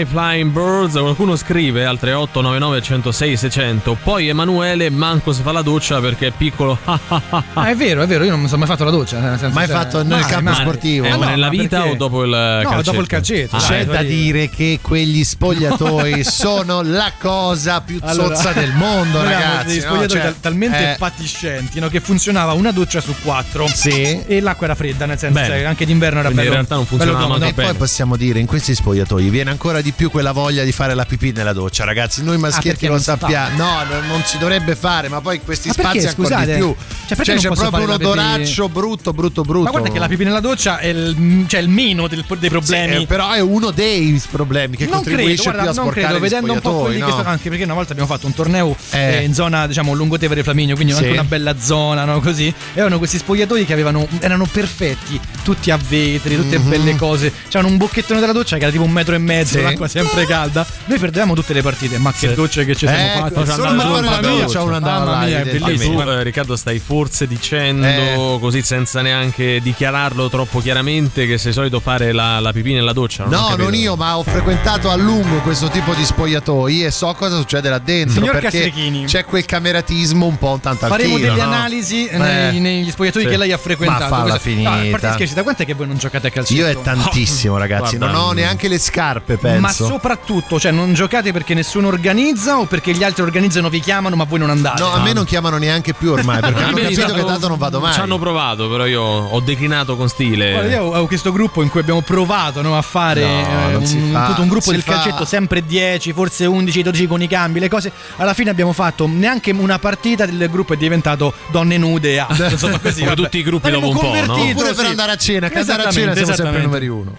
High Flying Birds. Qualcuno scrive al 3899 106 600. Poi Emanuele manco si fa la doccia perché è piccolo. Ah, è vero, è vero, io non mi sono mai fatto la doccia. Nel senso, Mai cioè, fatto nel mai, campo mai. sportivo? Eh, ma no, nella ma vita perché? o dopo il No, calcetto? dopo il calcetto. Ah, C'è eh. da dire che quegli spogliatoi sono la cosa più Allora, zozza del mondo, ragazzi. degli no? spogliatoi Cioè, tal- talmente eh, fatiscenti no, che funzionava una doccia su quattro. Sì. E l'acqua era fredda, nel senso, Bene. cioè, anche d'inverno era Quindi bello. in realtà non bello funzionava manco E poi possiamo dire, in questi spogliatoi viene ancora di più quella voglia di fare la pipì nella doccia, ragazzi. Noi maschietti perché lo sappiamo. No, no, non si dovrebbe fare, ma poi in questi Ma perché, spazi ancora di più. Cioè, non c'è proprio un odoraccio brutto, brutto, brutto. Ma guarda che la pipì nella doccia è il, cioè, il meno del- dei problemi. Sì, eh, però è uno dei problemi che non credo, contribuisce guarda, più a non credo, vedendo un po' quelli che no? sono, anche perché una volta abbiamo fatto un torneo Eh. eh, in zona, diciamo, Lungotevere Flaminio, quindi Sì. anche una bella zona, no? Così. E avevano questi spogliatoi che avevano, erano perfetti, tutti a vetri, tutte Mhm. belle cose. C'erano un bocchettone della doccia che era tipo un metro e mezzo, Sì. L'acqua sempre calda. Noi perdevamo tutte le partite, ma che docce che ci siamo Eh, fatti. solo per fare la mia, uno andava mamma mia, è. Tu, bellissimo. eh, Riccardo, stai forse dicendo Eh. così senza neanche dichiararlo troppo chiaramente che sei solito fare la, la pipì nella doccia. Non No, non io, ma ho frequentato a lungo questo tipo di spogliatoi e so cosa succede là dentro. Signor perché Castrichini. c'è quel cameratismo un po' un tanto al Faremo delle no? analisi Eh. nei- negli spogliatoi Sì. che lei ha frequentato. Ma falla Questa- finita. No, a parte scherzi, da quant'è che voi non giocate a calcio? Io è tantissimo, ragazzi. guarda, non ho neanche le scarpe, penso. Ma soprattutto, cioè, non giocate perché nessuno organizza o perché gli altri organizzano, vi chiamano, ma voi non andate? No, a me non chiamano neanche più ormai perché hanno capito tanto- che tanto non vado mai. Ci hanno provato, però io ho declinato con stile. Guarda, io ho questo gruppo in cui abbiamo provato no, a fare No, eh, un, fa, tutto un gruppo del fa. calcetto, sempre 10, forse 11, 12 con i cambi, le cose. Alla fine abbiamo fatto neanche una partita del gruppo è diventato donne nude altro, insomma così. Come vabbè. tutti i gruppi dopo un po', no? Pure per andare a cena, che andare a cena siamo sempre numeri uno.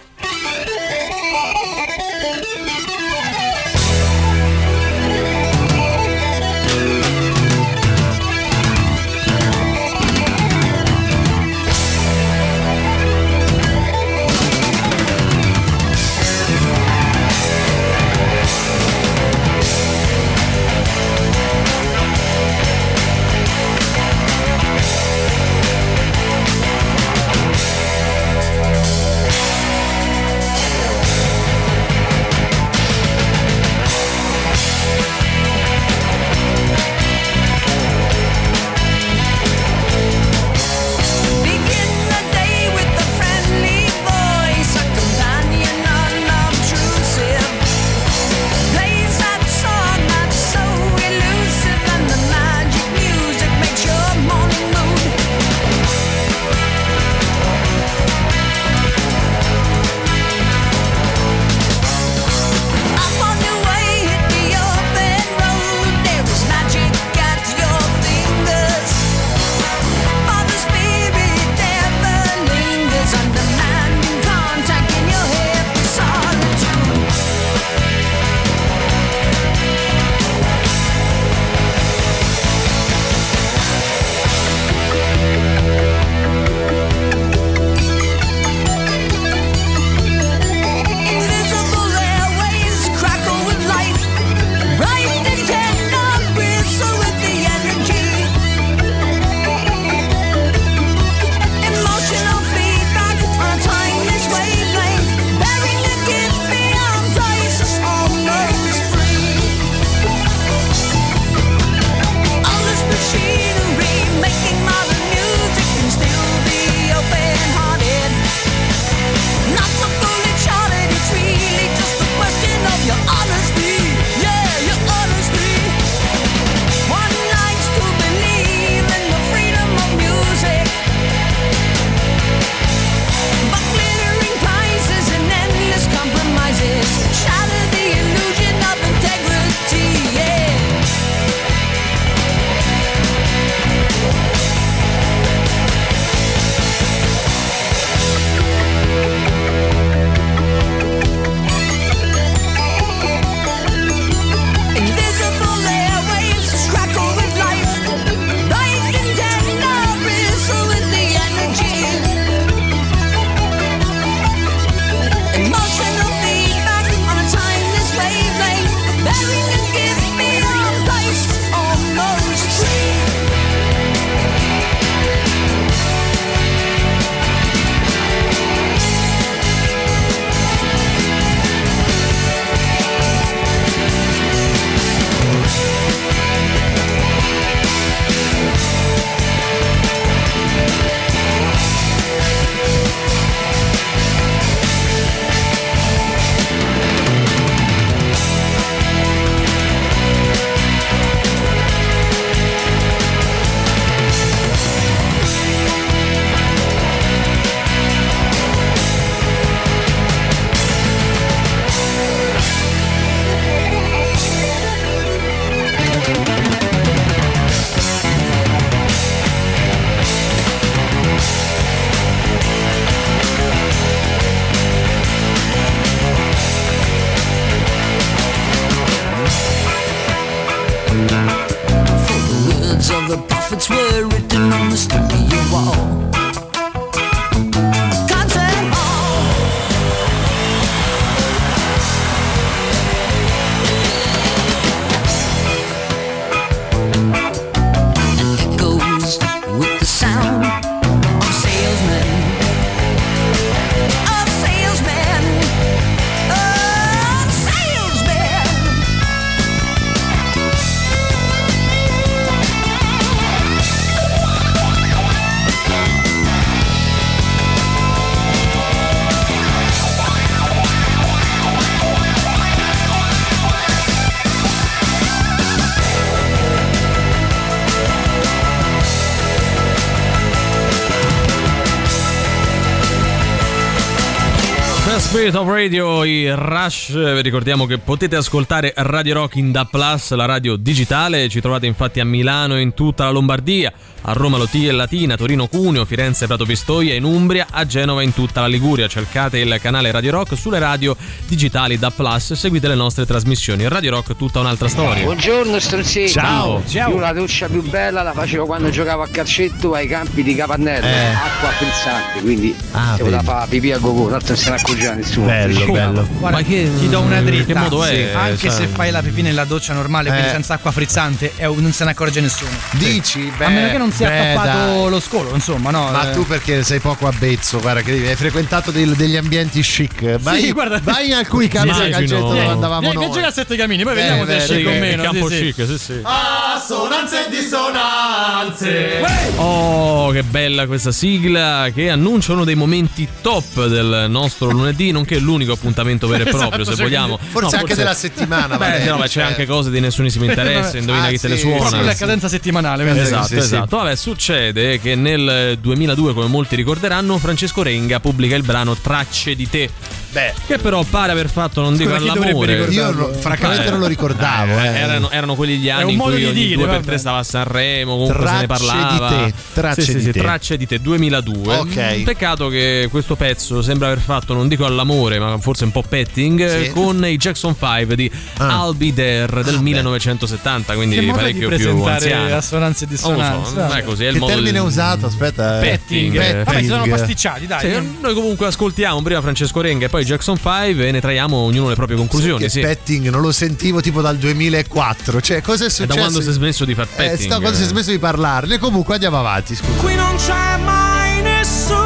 Spirit of Radio, i Rush, vi ricordiamo che potete ascoltare Radio Rock in Da Plus, la radio digitale, ci trovate infatti a Milano e in tutta la Lombardia, a Roma Lotia e Latina, Torino Cuneo, Firenze Prato Pistoia, in Umbria, a Genova e in tutta la Liguria. Cercate il canale Radio Rock sulle radio digitali Da Plus, seguite le nostre trasmissioni. Radio Rock tutta un'altra storia. Buongiorno stronzetti. Ciao. Io la doccia più bella la facevo quando giocavo a calcetto ai campi di Capannello, Eh. acqua frizzante, quindi Ah, se poteva fare pipì a gogo, tanto se ne accorgeva nessuno. Bello, bello. Guarda, Ma che- ti do una dritta. che modo è? Sì, Anche Cioè- se fai la pipì nella doccia normale, quindi Eh. senza acqua frizzante, è non se ne accorge nessuno. Dici? Beh, a meno che non sia beh, dai. lo scolo, insomma, no? Ma eh. tu perché sei poco abbezzo, guarda che hai frequentato del- degli ambienti chic. Vai, Sì, guarda. vai in alcuni campi da calcetto dove Vieni, andavamo Vieni, che noi. gioca a sette camini, poi Eh, vediamo se sì, con che- meno. campo chic, sì sì. Assonanze e dissonanze. Oh, che bella questa sigla che annuncia uno dei momenti top del nostro lunedì, nonché l'unico appuntamento vero e proprio, se cioè, vogliamo. forse anche della settimana, Beh, no, ma c'è cioè. anche cose di nessunissimo interesse, indovina Ah, chi te le sì, suona. Proprio la cadenza settimanale, Esatto, sì, sì. esatto. Vabbè, succede che nel 2002, come molti ricorderanno, Francesco Renga pubblica il brano Tracce di te. Beh, Che però pare aver fatto non dico all'amore. io no- francamente non lo ricordavo. Eh, eh. erano, erano quelli gli anni in cui di ogni dire, due per vabbè. tre stava a Sanremo, comunque se ne Tracce parlava. di te, tracce sì, sì, di sì, te. tracce di te 2002. Ok. Peccato che questo pezzo sembra aver fatto, non dico all'amore, ma forse un po' petting Sì. eh, con i Jackson 5 di Ah. Be There del 1970, quindi Che modo di parecchio più anziano. assonanze e Non lo so, dissonanze. è così, è il Che modo termine di- usato? Aspetta. eh. Petting. Petting. Vabbè, si sono pasticciati, dai. Sì, noi comunque ascoltiamo prima Francesco Renga e poi Jackson 5 e ne traiamo ognuno le proprie conclusioni. Che Sì. petting non lo sentivo tipo dal 2004. Cioè, cosa è È successo? da quando si è smesso di far Eh, petting. sta- quando si è smesso di parlarne. Comunque andiamo avanti. Scusa. Qui non c'è mai nessuno.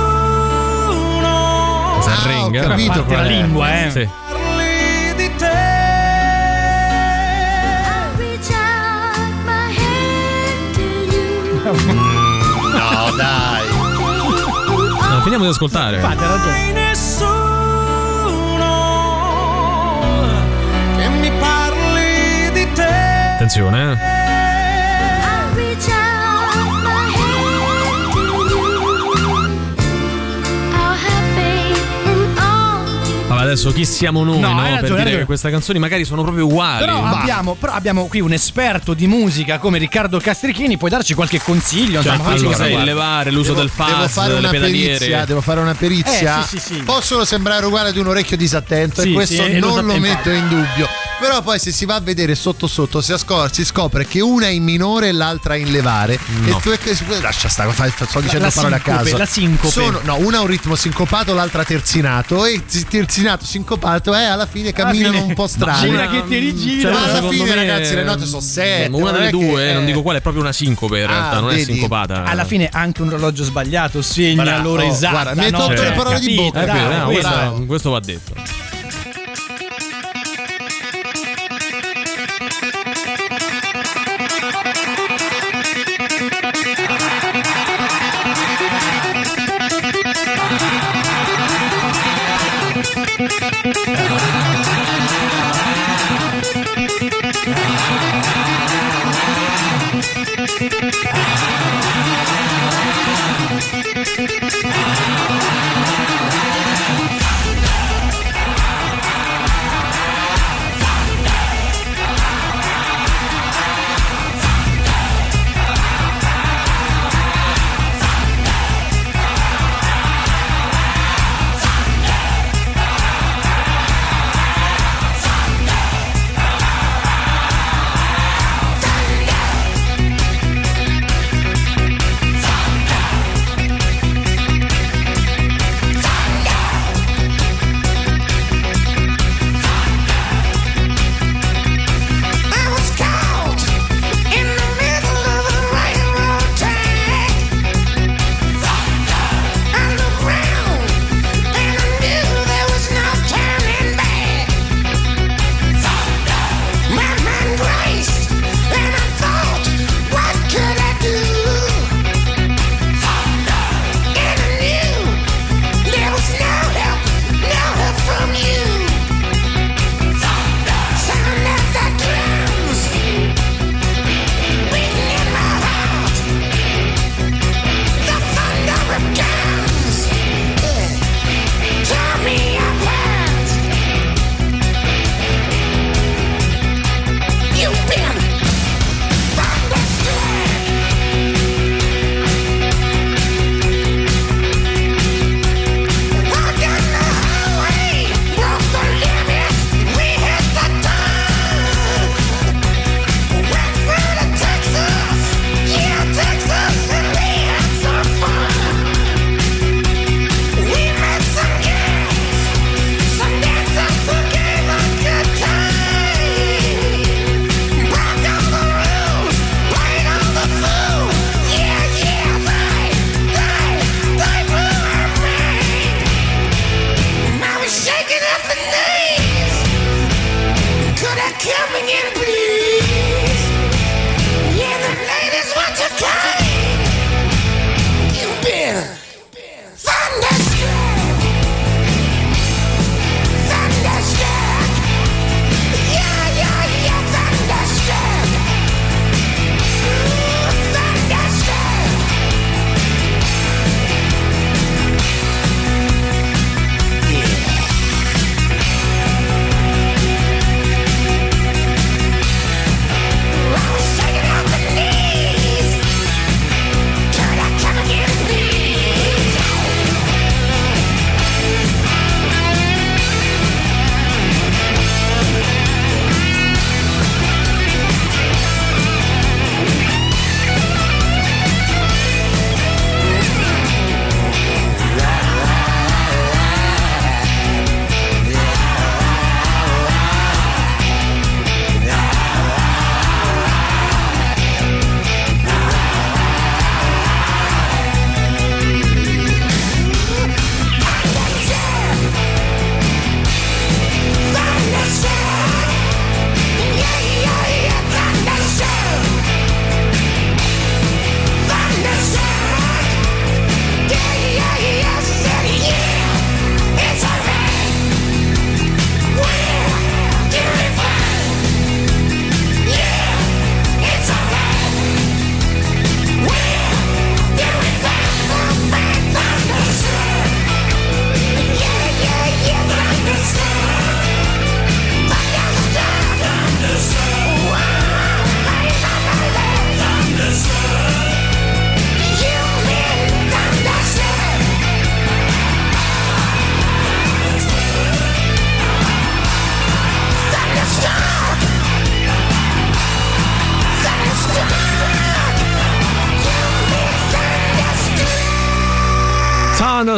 San Ah, ho capito qual la è. lingua, eh. Sì. Te. No, dai. No, finiamo di ascoltare. Fate ragione. Mai nessuno che mi parli di te. Attenzione, adesso chi siamo noi No, no, per dire che queste canzoni magari sono proprio uguali? Però abbiamo, però abbiamo qui un esperto di musica come Riccardo Castrichini, puoi darci qualche consiglio? Cioè, Insomma, allora, sai, il levare, l'uso Devo- del devo fast, fare una pedaliere. perizia, devo fare una perizia. Eh, sì, sì, sì. Possono sembrare uguali ad un orecchio disattento Sì, e questo sì, lo non lo, metto in dubbio. Però poi se si va a vedere sotto sotto si, ascor- si scopre che una è in minore e l'altra è in levare. No. E tu è che lascia stare, sto dicendo la parole a sincope, caso. la sincope. Sono, no, una ha un ritmo sincopato, l'altra terzinato e terzinato sincopato e alla fine camminano fine- un po' strani. Gira che ti rigira. Ma alla fine, me- ragazzi, le note sono sette, Una delle è che- due, eh. non dico quale, è proprio una sincope in realtà, Ah, non è vedi? sincopata. Alla fine anche un orologio sbagliato segna l'ora Oh, esatta. guarda, mi hai no? tolto le parole di bocca. È questo va detto.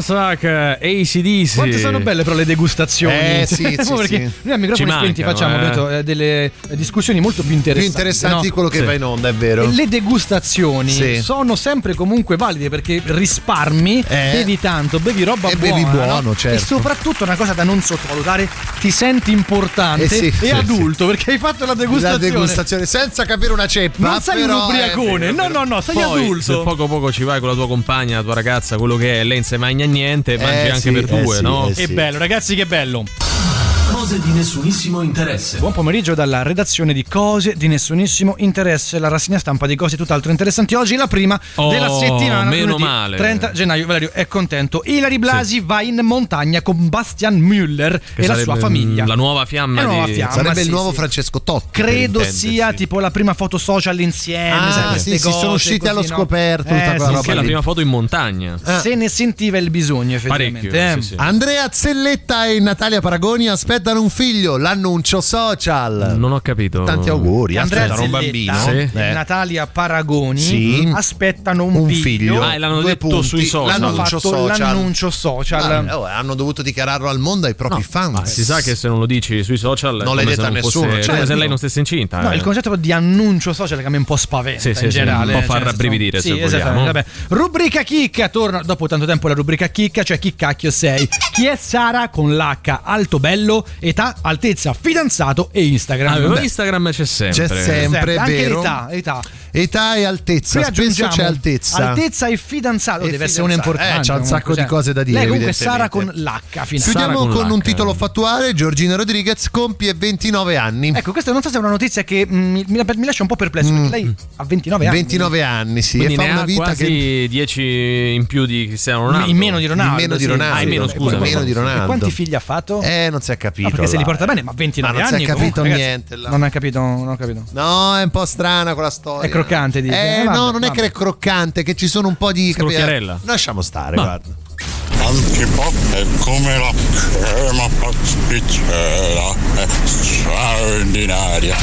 Thunderstruck, ACDC. Quante sono belle però le degustazioni. Eh, sì, sì, Perché sì. noi a microfoni spenti facciamo eh. capito, eh, delle eh, discussioni molto più interessanti. Più interessanti di no? quello che Sì. va in onda, è vero. E le degustazioni Sì. sono sempre comunque valide perché risparmi, Eh. bevi tanto, bevi roba E buona. bevi no? buono, certo. E soprattutto una cosa da non sottovalutare, ti senti importante Eh sì, e sì, adulto perché hai fatto la La degustazione. degustazione senza capire una ceppa. Non sei un ubriacone, eh, no, no, no, sei Poi, adulto. se poco poco ci vai con la tua compagna, la tua ragazza, quello che è, lei non si mangia niente, mangi Eh anche sì, per eh due, sì, no? eh Che sì. bello, ragazzi, che bello. Cose di nessunissimo interesse. Buon pomeriggio dalla redazione di Cose di nessunissimo interesse, la rassegna stampa di cose tutt'altro interessanti. Oggi è la prima Oh, della settimana. meno lunedì male. 30 gennaio. Valerio è contento. Ilari Blasi va in montagna con Bastian Müller Che e la sua famiglia. La nuova fiamma La nuova di... fiamma. Sarebbe sì, il nuovo sì. Francesco Totti. Credo sia tipo la prima foto social insieme. Ah, sì, sì, cose sono usciti così, allo no? scoperto, tutta Eh, sì, roba Anche la prima foto in montagna. Se ne sentiva il bisogno, effettivamente. Parecchio, eh. sì, sì. Andrea Zelletta e Natalia Paragoni aspettano un figlio, l'annuncio social. Non ho capito. Tanti auguri, Andrea aspettano un bambino. Sì. e Eh. Natalia Paragoni Sì. aspettano un, Un figlio. figlio. Ah, e l'hanno Due detto punti. sui social. Hanno L'annuncio fatto social. l'annuncio social. Ah, oh, hanno dovuto dichiararlo al mondo ai propri fan. Ma si sa che se non lo dici sui social Non l'hai detto a non fosse- nessuno, come certo. se lei non stesse incinta. No, eh. il concetto di annuncio social che a me un po' spaventa Sì, sì, in sì, generale. un po' fa nel senso- rabbrividire, Sì. Vabbè. Rubrica chicca, torna dopo tanto tempo la rubrica chicca, cioè chi cacchio sei? Chi è Sara con l'H alto bello, età, altezza, fidanzato e Instagram. Ah, Beh, Instagram c'è sempre. C'è sempre, anche vero? l'età, età. Età e altezza. Qui Spesso c'è altezza. Altezza e fidanzato E deve essere un importante. Eh, c'ha un sacco di cioè. cose da dire, Lei comunque Sara con l'H finale. Chiudiamo con, con un titolo fattuale. Giorgina Rodriguez compie 29 anni. Ecco, questa non so se è una notizia che mm, mi, mi- mi lascia un po' perplesso, perché lei ha 29 anni. 29 anni, sì, Quindi e fa ne una ha vita quasi che 10 in più di Cristiano Ronaldo. In meno di Ronaldo. In meno di sì. Ronaldo. Ah, in meno, E scusa, in meno di E Ronaldo. quanti figli ha fatto? Eh, non si è capito. No, perché se li porta bene, ma 29 Ma non si è anni. capito comunque, niente. Non ho capito, non ho capito. No, è un po' strana quella storia. È croccante, dici? Eh, Eh, vabbè, no, non è vabbè. che è croccante, che ci sono un po' di Scrocchiarella. Lasciamo stare, Ma- guarda. Antipop è come la crema pasticcera, è straordinaria.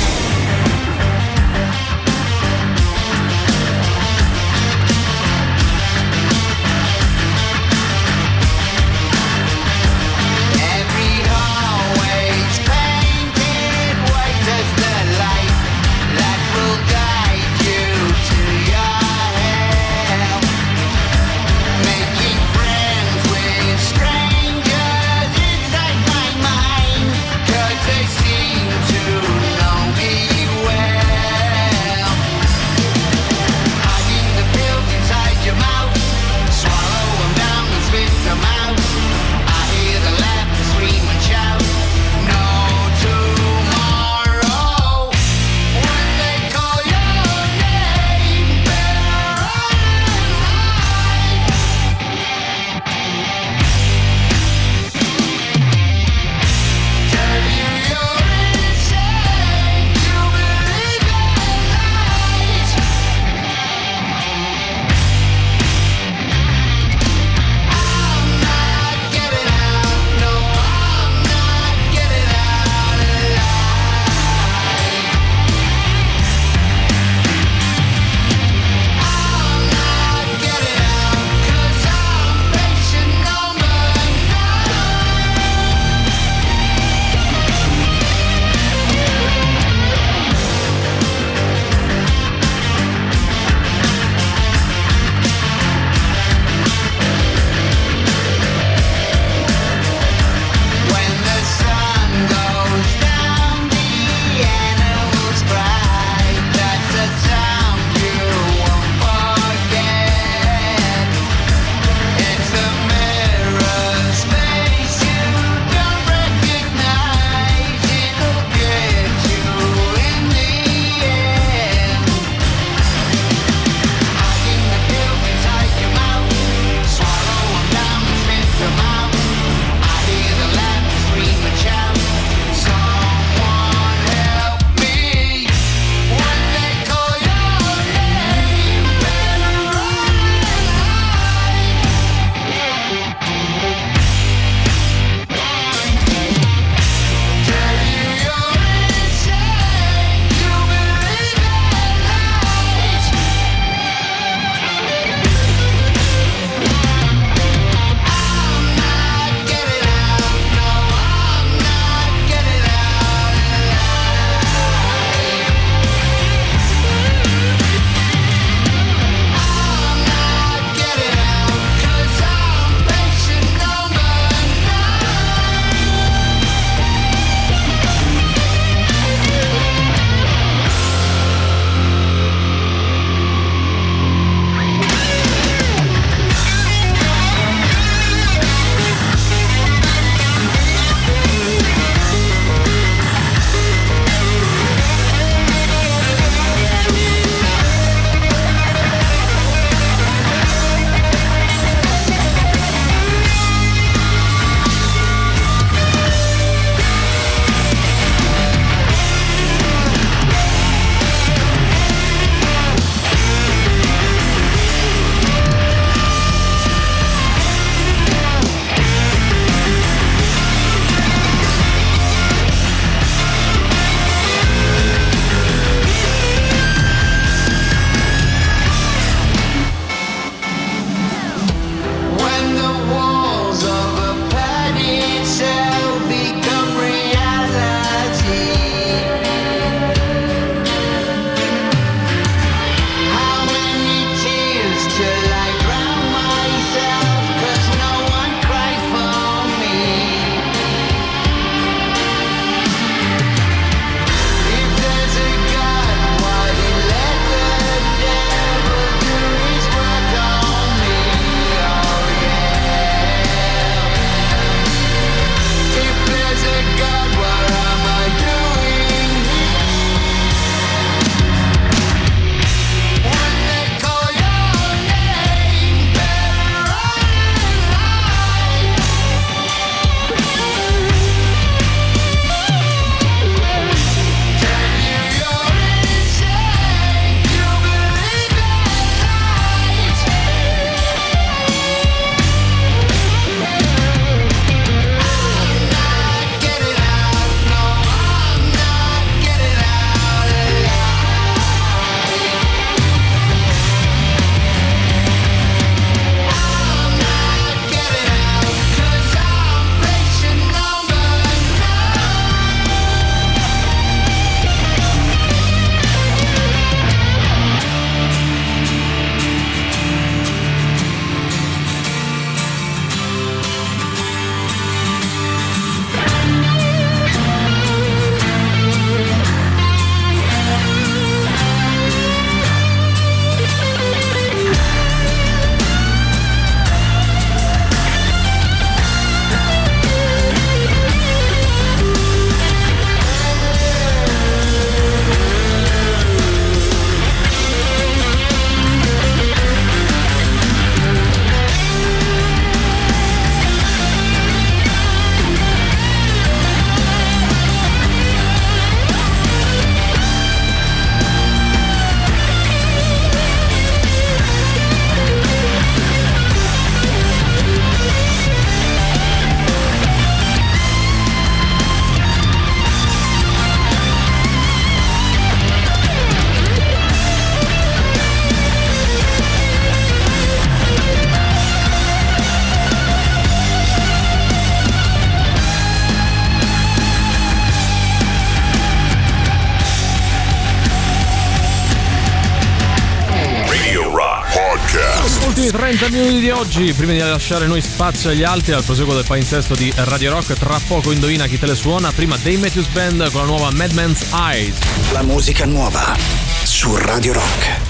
Oggi. Prima di lasciare noi spazio agli altri, al proseguo del palinsesto di Radio Rock, tra poco indovina chi te le suona. Prima Dave Matthews Band con la nuova Madman's Eyes. La musica nuova su Radio Rock.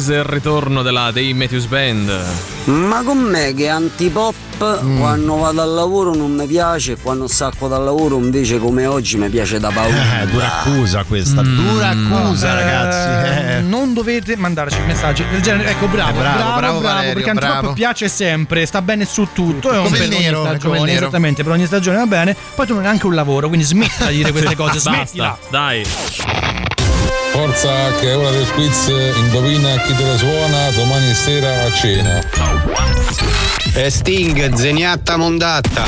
Surprise, il ritorno della dei Matthews Band. Ma con me che antipop quando vado al lavoro non mi piace, quando stacco dal lavoro invece come oggi mi piace da paura. Eh, dura accusa questa, dura accusa, Eh, ragazzi. eh. Non dovete mandarci messaggi del genere. Ecco, bravo, Eh, bravo, bravo, bravo, Valerio, perché Antipop bravo. piace sempre, sta bene su tutto. È un Come per il ogni nero, stagione, come nero. Esattamente, per ogni stagione va bene. Poi tu non hai neanche un lavoro, quindi smettila di dire queste cose, smettila. Basta, dai. Forza che è ora del quiz, indovina chi te la suona domani sera a cena. E Sting, zeniatta mondatta.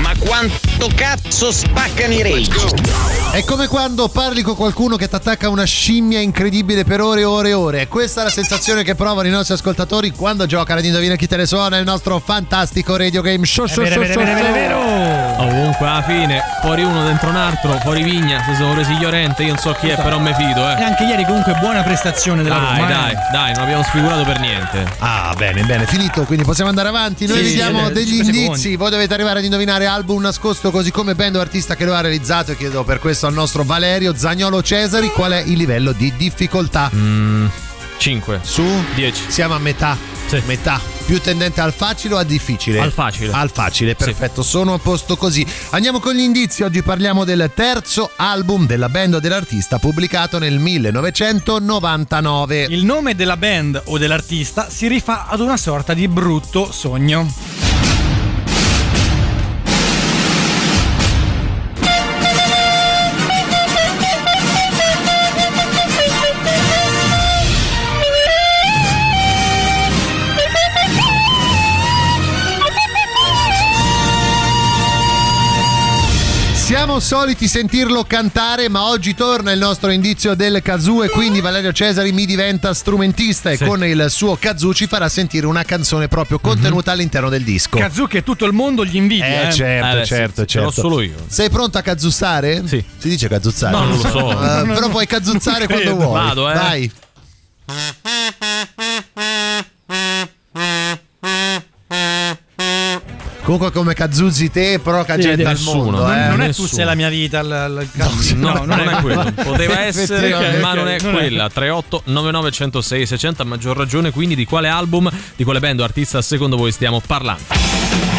Ma quanto cazzo spaccano i rage? È come quando parli con qualcuno che ti attacca una scimmia incredibile per ore e ore e ore. Questa è la sensazione che provano i nostri ascoltatori quando giocano ad Indovina chi te ne suona il nostro fantastico radio game show. show, vero, show, show, vero, vero, vero. Ovunque alla fine, fuori uno dentro un altro, fuori Vigna, si sono presi Llorente, io non so chi è, però me fido, E eh. anche ieri comunque buona prestazione della Dai, Roma. eh. dai, dai, non abbiamo sfigurato per niente. Ah, bene, bene, finito, quindi possiamo andare avanti. Noi Sì, vi diamo sì, degli indizi. secondi. Voi dovete arrivare ad indovinare album nascosto, così come band o artista che lo ha realizzato. E chiedo per questo al nostro Valerio Zagnolo Cesari qual è il livello di difficoltà. 5 Su 10. Siamo a metà. Metà. Più tendente al facile o al difficile? Al facile. Al facile, perfetto. Sono a posto così. Andiamo con gli indizi. Oggi parliamo del terzo album della band o dell'artista pubblicato nel 1999. Il nome della band o dell'artista si rifà ad una sorta di brutto sogno. Siamo soliti sentirlo cantare, ma oggi torna il nostro indizio del kazoo e quindi Valerio Cesari mi diventa strumentista e Sì. con il suo kazoo ci farà sentire una canzone proprio contenuta all'interno del disco. Kazoo che tutto il mondo gli invidia. Eh, eh. certo, Eh, beh, sì, certo, ce l'ho certo. solo io. Sei pronto a kazzuzzare? Sì. Si dice kazzuzzare? No, non lo so. Eh, però puoi kazzuzzare Non quando credo. vuoi. Vado, eh. Vai. Comunque come cazzuzzi te, però gente al nessuno, mondo, Non, eh. non è tu nessuno. sei la mia vita. il- il- il- No, non, è quello. Poteva essere, ma non è Non è. quella. 38 99 106 600 a maggior ragione. Quindi, di quale album, di quale band o artista secondo voi stiamo parlando?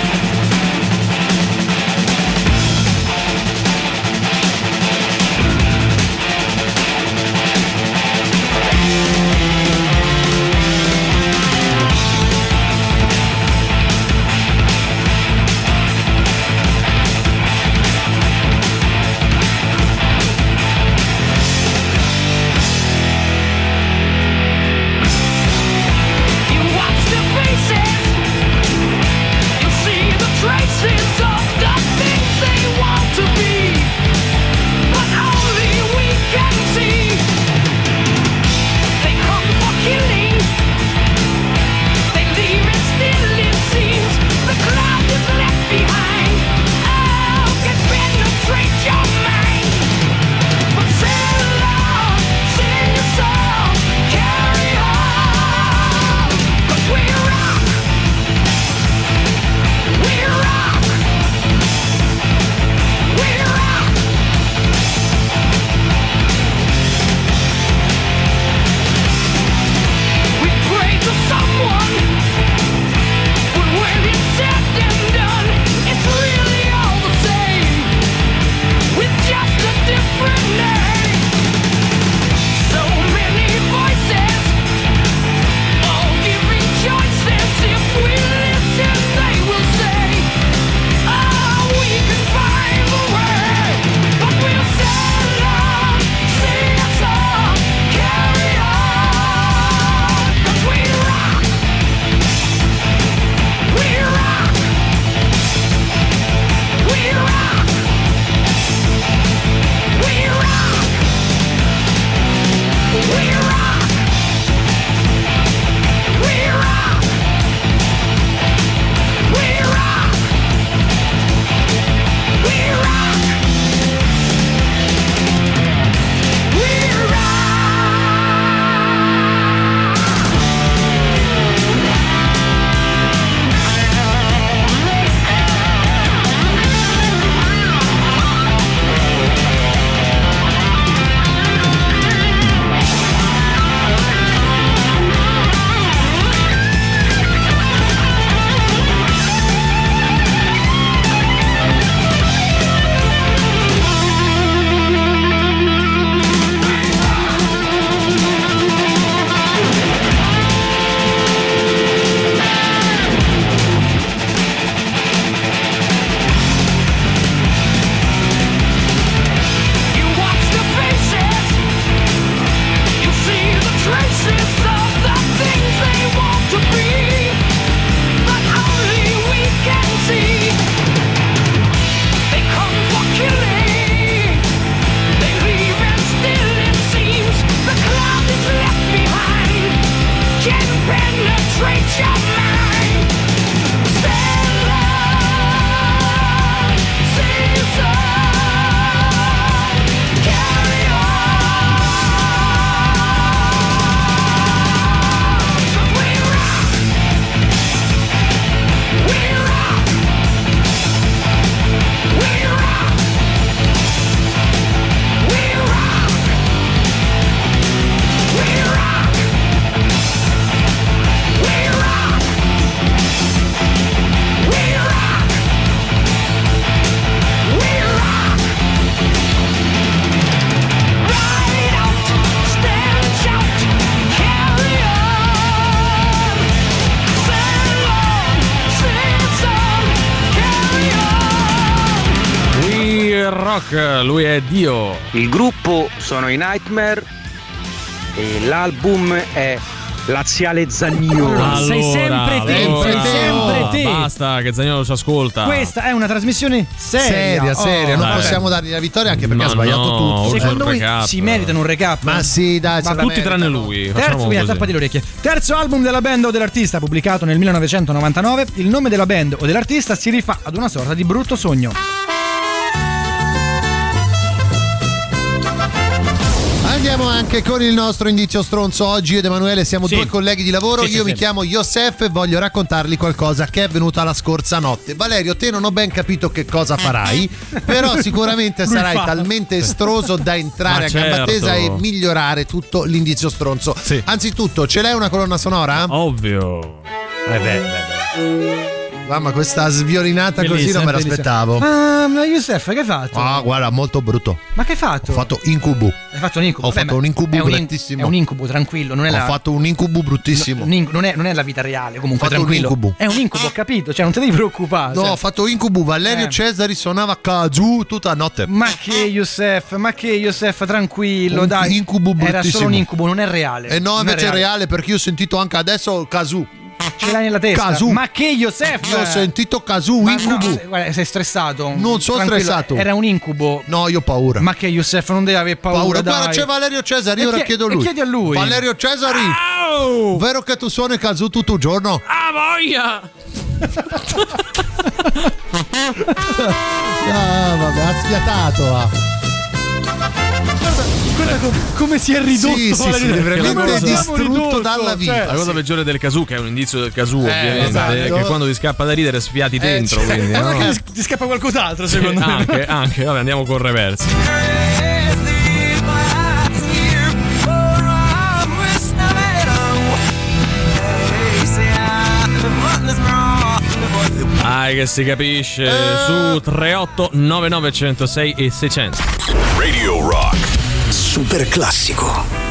Il gruppo sono i Nightmare e l'album è Laziale Zagnolo. sei sempre te, allora, sei sempre te. Basta, che Zagnolo ci ascolta. Questa è una trasmissione seria. Seria, seria, non dai. possiamo dargli la vittoria anche perché Ma ha sbagliato no, tutto. Secondo recap. si meritano un recap? Ma sì, dai, Ma tutti tranne lui. Terzo, così. tappati le orecchie. Terzo album della band o dell'artista pubblicato nel 1999. Il nome della band o dell'artista si rifà ad una sorta di brutto sogno. Andiamo anche con il nostro indizio stronzo. Oggi io ed Emanuele siamo Sì. due colleghi di lavoro. Sì, io mi chiamo Yosef e voglio raccontargli qualcosa che è avvenuta la scorsa notte. Valerio, te non ho ben capito che cosa farai, però sicuramente sarai fa. talmente estroso da entrare Ma a gamba certo. tesa e migliorare tutto l'indizio stronzo. Sì. Anzitutto, ce l'hai una colonna sonora? Ovvio. Eh beh, beh, beh. Mamma, questa sviolinata così non me bellissima. l'aspettavo. Ah, ma Youssef, che hai fatto? Ah, guarda, molto brutto. Ma che hai fatto? Ho fatto incubo. Hai fatto un incubo? Ho Vabbè, fatto un incubo è un bruttissimo. È un incubo, tranquillo. Non è Ho la... fatto un incubo bruttissimo. un inc- non, è, non è la vita reale, comunque, Ho fatto un tranquillo. incubo. È un incubo, ho capito. Cioè, non ti devi preoccupare. No, cioè. ho fatto incubo. Valerio Eh. Cesari suonava kazoo tutta la notte. Ma che Youssef, ma che Youssef, tranquillo, Un dai. incubo Era solo bruttissimo. un incubo, non è reale. E no, Non invece è reale perché io ho sentito anche adesso kazoo. Ce l'hai nella testa. Kazoo. Ma che Youssef? Io ho sentito kazoo, Ma incubo. no, sei, guarda, sei stressato. Non sono Tranquillo, stressato. Era un incubo. No, io ho paura. Ma che Youssef non deve avere paura. paura. dai. Guarda, c'è Valerio Cesari, ora chie- chiedo a e lui. chiedi a lui. Valerio Cesari, vero che tu suoni kazoo tutto il giorno? Ah, voglia! Ah, vabbè, ha sfiatato. ah. Guarda com- come si è ridotto. Sì, sì, sì, veramente siamo distrutto ridotto, dalla vita. cioè. La cosa peggiore del casù, che è un indizio del casù, ovviamente, esatto. è che quando ti scappa da ridere sfiati dentro. cioè, quindi, Ma no? perché ti scappa qualcos'altro, Sì, secondo me. anche, anche, vabbè, andiamo con reversi. Dai che si capisce su 38 9906 e 600. Radio Rock. Super classico.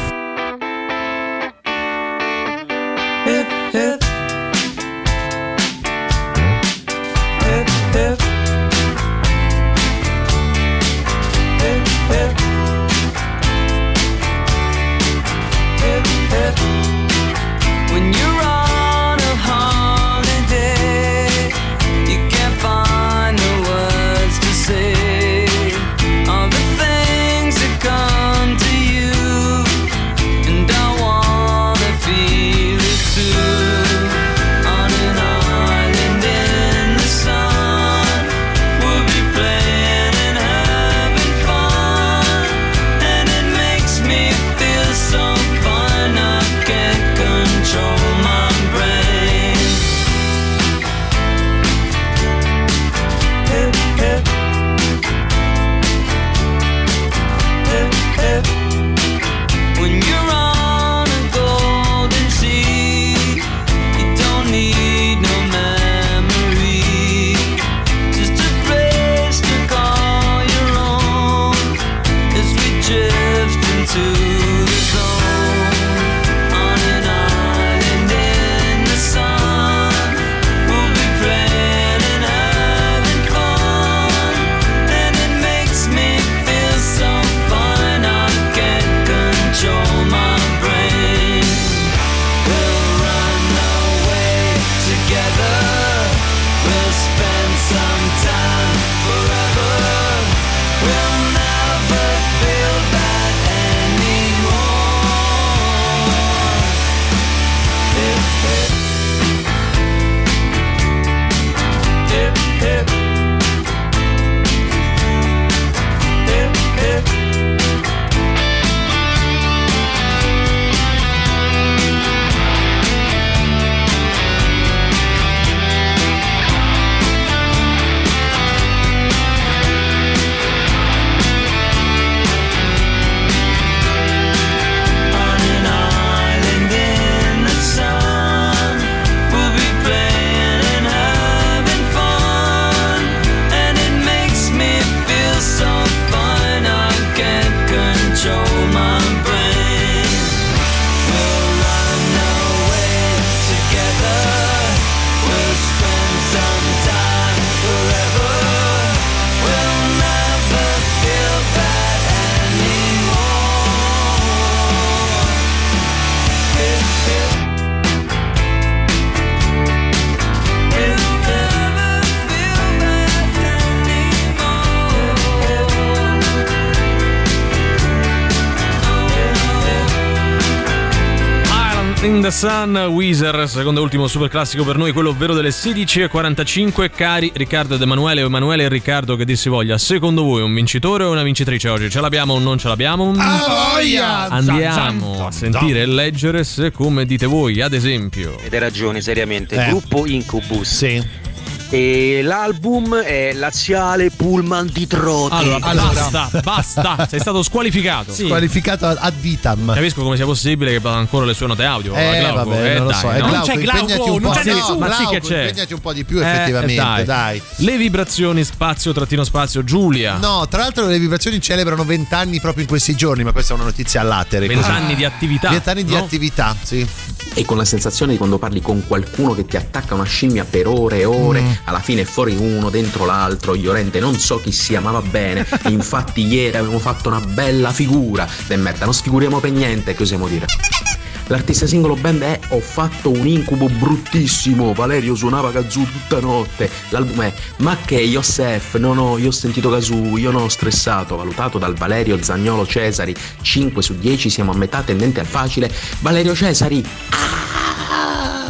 to Sun, Weezer, secondo e ultimo super classico per noi, quello ovvero delle 16.45. Cari Riccardo ed Emanuele, o Emanuele e Riccardo, che dir si voglia, secondo voi un vincitore o una vincitrice oggi? Ce l'abbiamo o non ce l'abbiamo? voglia! Andiamo a sentire e leggere se come dite voi, ad esempio. Ed hai ragione, seriamente. Eh. Gruppo Incubus. Sì. E l'album è Laziale Pullman di Troti. Allora, basta, basta, sei stato squalificato. Squalificato ad vitam. Capisco come sia possibile che vada ancora le sue note audio. Eh, Glauco. vabbè, non lo dai, so. Eh, no? Glauco, impegnati un po'. non c'è No, nessuno. Ma sì Glauco, che c'è. impegnati un po' di più, Eh, effettivamente, dai. Le vibrazioni spazio trattino spazio Giulia. No, tra l'altro le vibrazioni celebrano 20 anni proprio in questi giorni, ma questa è una notizia all'atere. 20 anni di attività. 20 anni di no? attività, sì. E con la sensazione di quando parli con qualcuno che ti attacca una scimmia per ore e ore, Mm. Alla fine fuori uno dentro l'altro, Iorente non so chi sia, ma va bene. Infatti ieri avevamo fatto una bella figura. De merda, non sfiguriamo per niente, che osiamo dire. L'artista singolo band è Ho fatto un incubo bruttissimo. Valerio suonava kazoo tutta notte. L'album è Ma che Yosef? No, no, io ho sentito kazoo, io non ho stressato. Valutato dal Valerio Zagnolo Cesari 5 su 10, siamo a metà tendente al facile. Valerio Cesari. ah!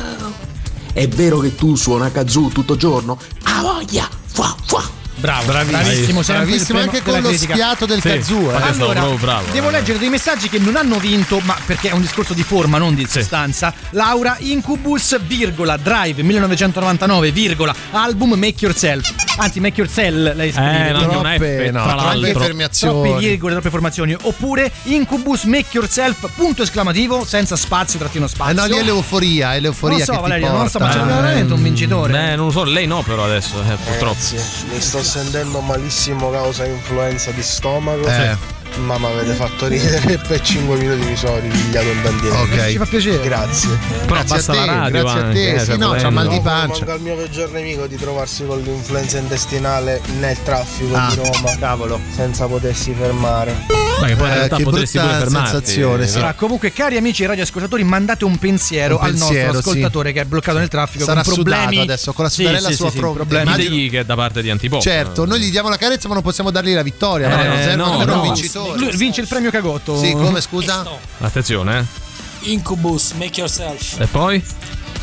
È vero che tu suona kazoo tutto giorno? A voglia! Fua, fua. Bravo, Bravissimo. bravissimo, Bravissimo anche con lo critica. schiato del Sì, kazoo. eh. ma Allora, bravo, bravo. devo leggere dei messaggi che non hanno vinto, ma perché è un discorso di forma, non di sostanza. Laura Incubus, virgola, Drive 1999, virgola, album Make Yourself. Anzi, Make Yourself, lei scrive. Eh, no, Troppe, no, tra troppe l'altro. affermazioni. Troppi virgole, troppe formazioni. Oppure Incubus Make Yourself, punto esclamativo, senza spazio, trattino Eh spazio. no, lì è l'euforia, è l'euforia Non lo so, Valerio, non sto porta. facendo veramente un vincitore. Eh, non lo so, lei no però adesso, eh, purtroppo. Ragazzi, mi sto sentendo malissimo causa influenza di stomaco. Eh. Ma mi avete fatto ridere e per 5 minuti mi sono ripigliato un bandiere. Ok. Ci fa piacere. Grazie. Però Grazie basta a te, la radio grazie a te. eh, Sì, cioè, no, c'ha mal di pancia. manca il mio peggior nemico di trovarsi con l'influenza intestinale nel traffico Ah, di Roma. cavolo. Senza potersi fermare. Ma che poi in Eh, realtà che potresti brutta pure fermarti. sensazione, sì. Allora, comunque, cari amici radioascoltatori, mandate un pensiero, Un pensiero, al nostro sì. ascoltatore che è bloccato nel traffico Sarà con problemi. adesso, con la Sì, sudarella sì, sulla sì, sì, fronte. problemi. Immagino- Ditegli che è da parte di Antipop. Certo, noi gli diamo la carezza, ma non possiamo dargli la vittoria. Eh, no, no, non è un no. vincitore. Lui vince il premio cagotto. Sì, come scusa? Attenzione, eh. Incubus, make yourself. E poi?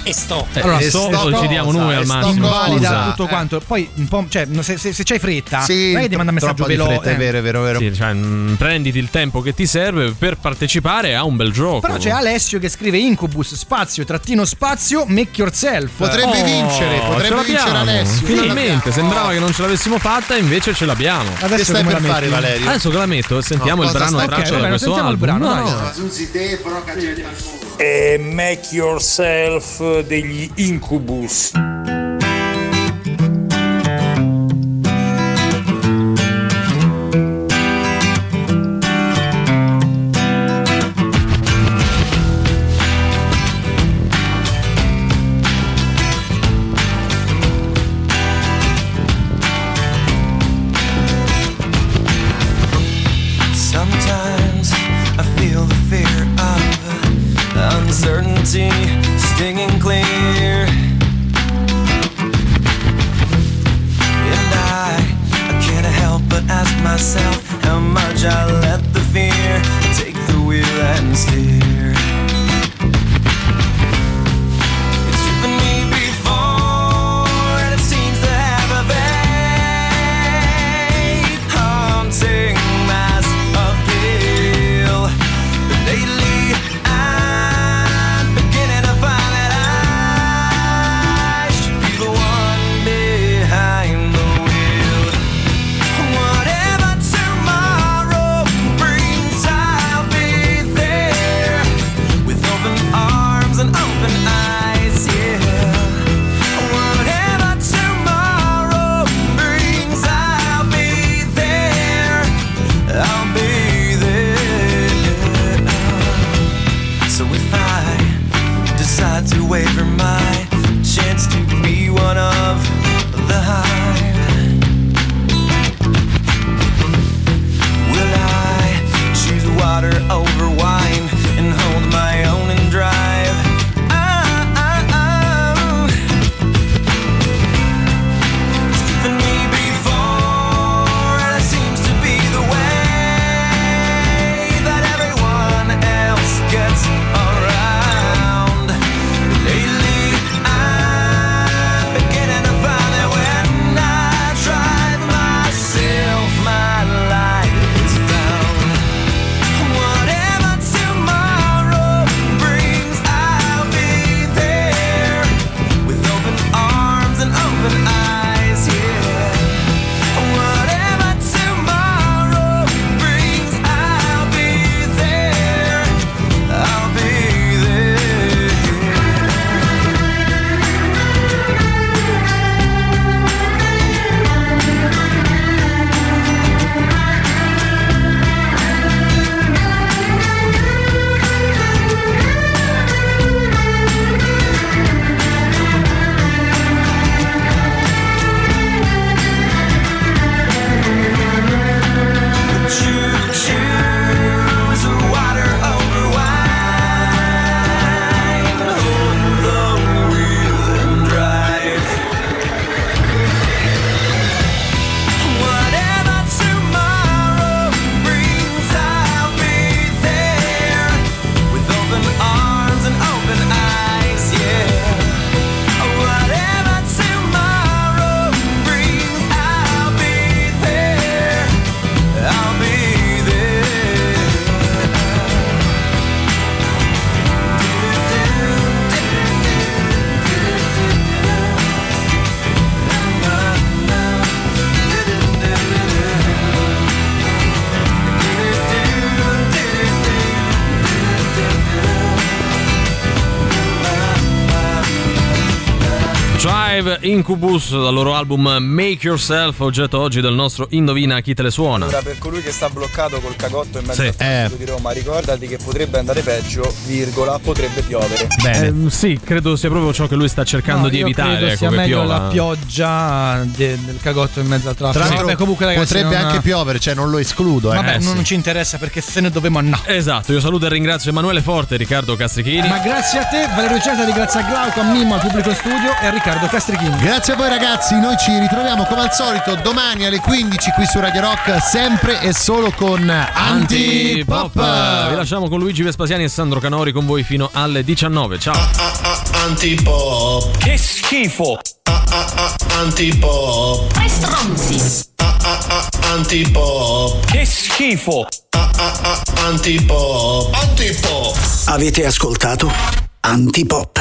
E sto. Eh, Allora, e sto- sto decidiamo cosa, noi al massimo. Invalida Scusa, tutto eh. quanto. Poi, un po', cioè, se, se, se c'hai fretta, Sì, magari ti manda un messaggio veloce. fretta, è vero, è vero, è vero. Sì, cioè, mh, prenditi il tempo che ti serve per partecipare a un bel gioco. Però c'è Alessio che scrive Incubus, spazio, trattino spazio, make yourself. Potrebbe Oh, vincere, ce potrebbe vincere Alessio. Finalmente, sembrava che non ce l'avessimo fatta, invece ce l'abbiamo. Che Adesso stai come per la fare? Valerio? Adesso che la metto, sentiamo No, il brano stai- traccia ok, da questo sentiamo il album. brano, No, dai. E make yourself degli Incubus. Drive Incubus dal loro album Make Yourself, oggetto oggi del nostro Indovina chi te le suona. Allora, per colui che sta bloccato col cagotto in mezzo Sì. al traffico Eh. di Roma, ricordati che potrebbe andare peggio, virgola, potrebbe piovere. Eh, sì, credo sia proprio ciò che lui sta cercando No, di evitare. credo ecco, sia che meglio piova. la pioggia de- del cagotto in mezzo al traffico. Tra l'altro, comunque, ragazzi, potrebbe non- anche piovere, cioè non lo escludo. Eh. Vabbè, Eh, non sì. ci interessa perché se ne dovevamo andare. Esatto, io saluto e ringrazio Emanuele Forte Riccardo Castrichini. Ma grazie a te, Valerio Cesari, grazie a Glauco, a Mimmo, al pubblico studio e a Riccardo Castrichini. Grazie a voi ragazzi, noi ci ritroviamo come al solito domani alle 15 qui su Radio Rock, sempre e solo con Antipop. Vi lasciamo con Luigi Vespasiani e Sandro Canori con voi fino alle 19. Ciao. Antipop. Che schifo! Antipop. Tre stronzi! Antipop. Che schifo! Antipop. Antipop. Avete ascoltato Antipop.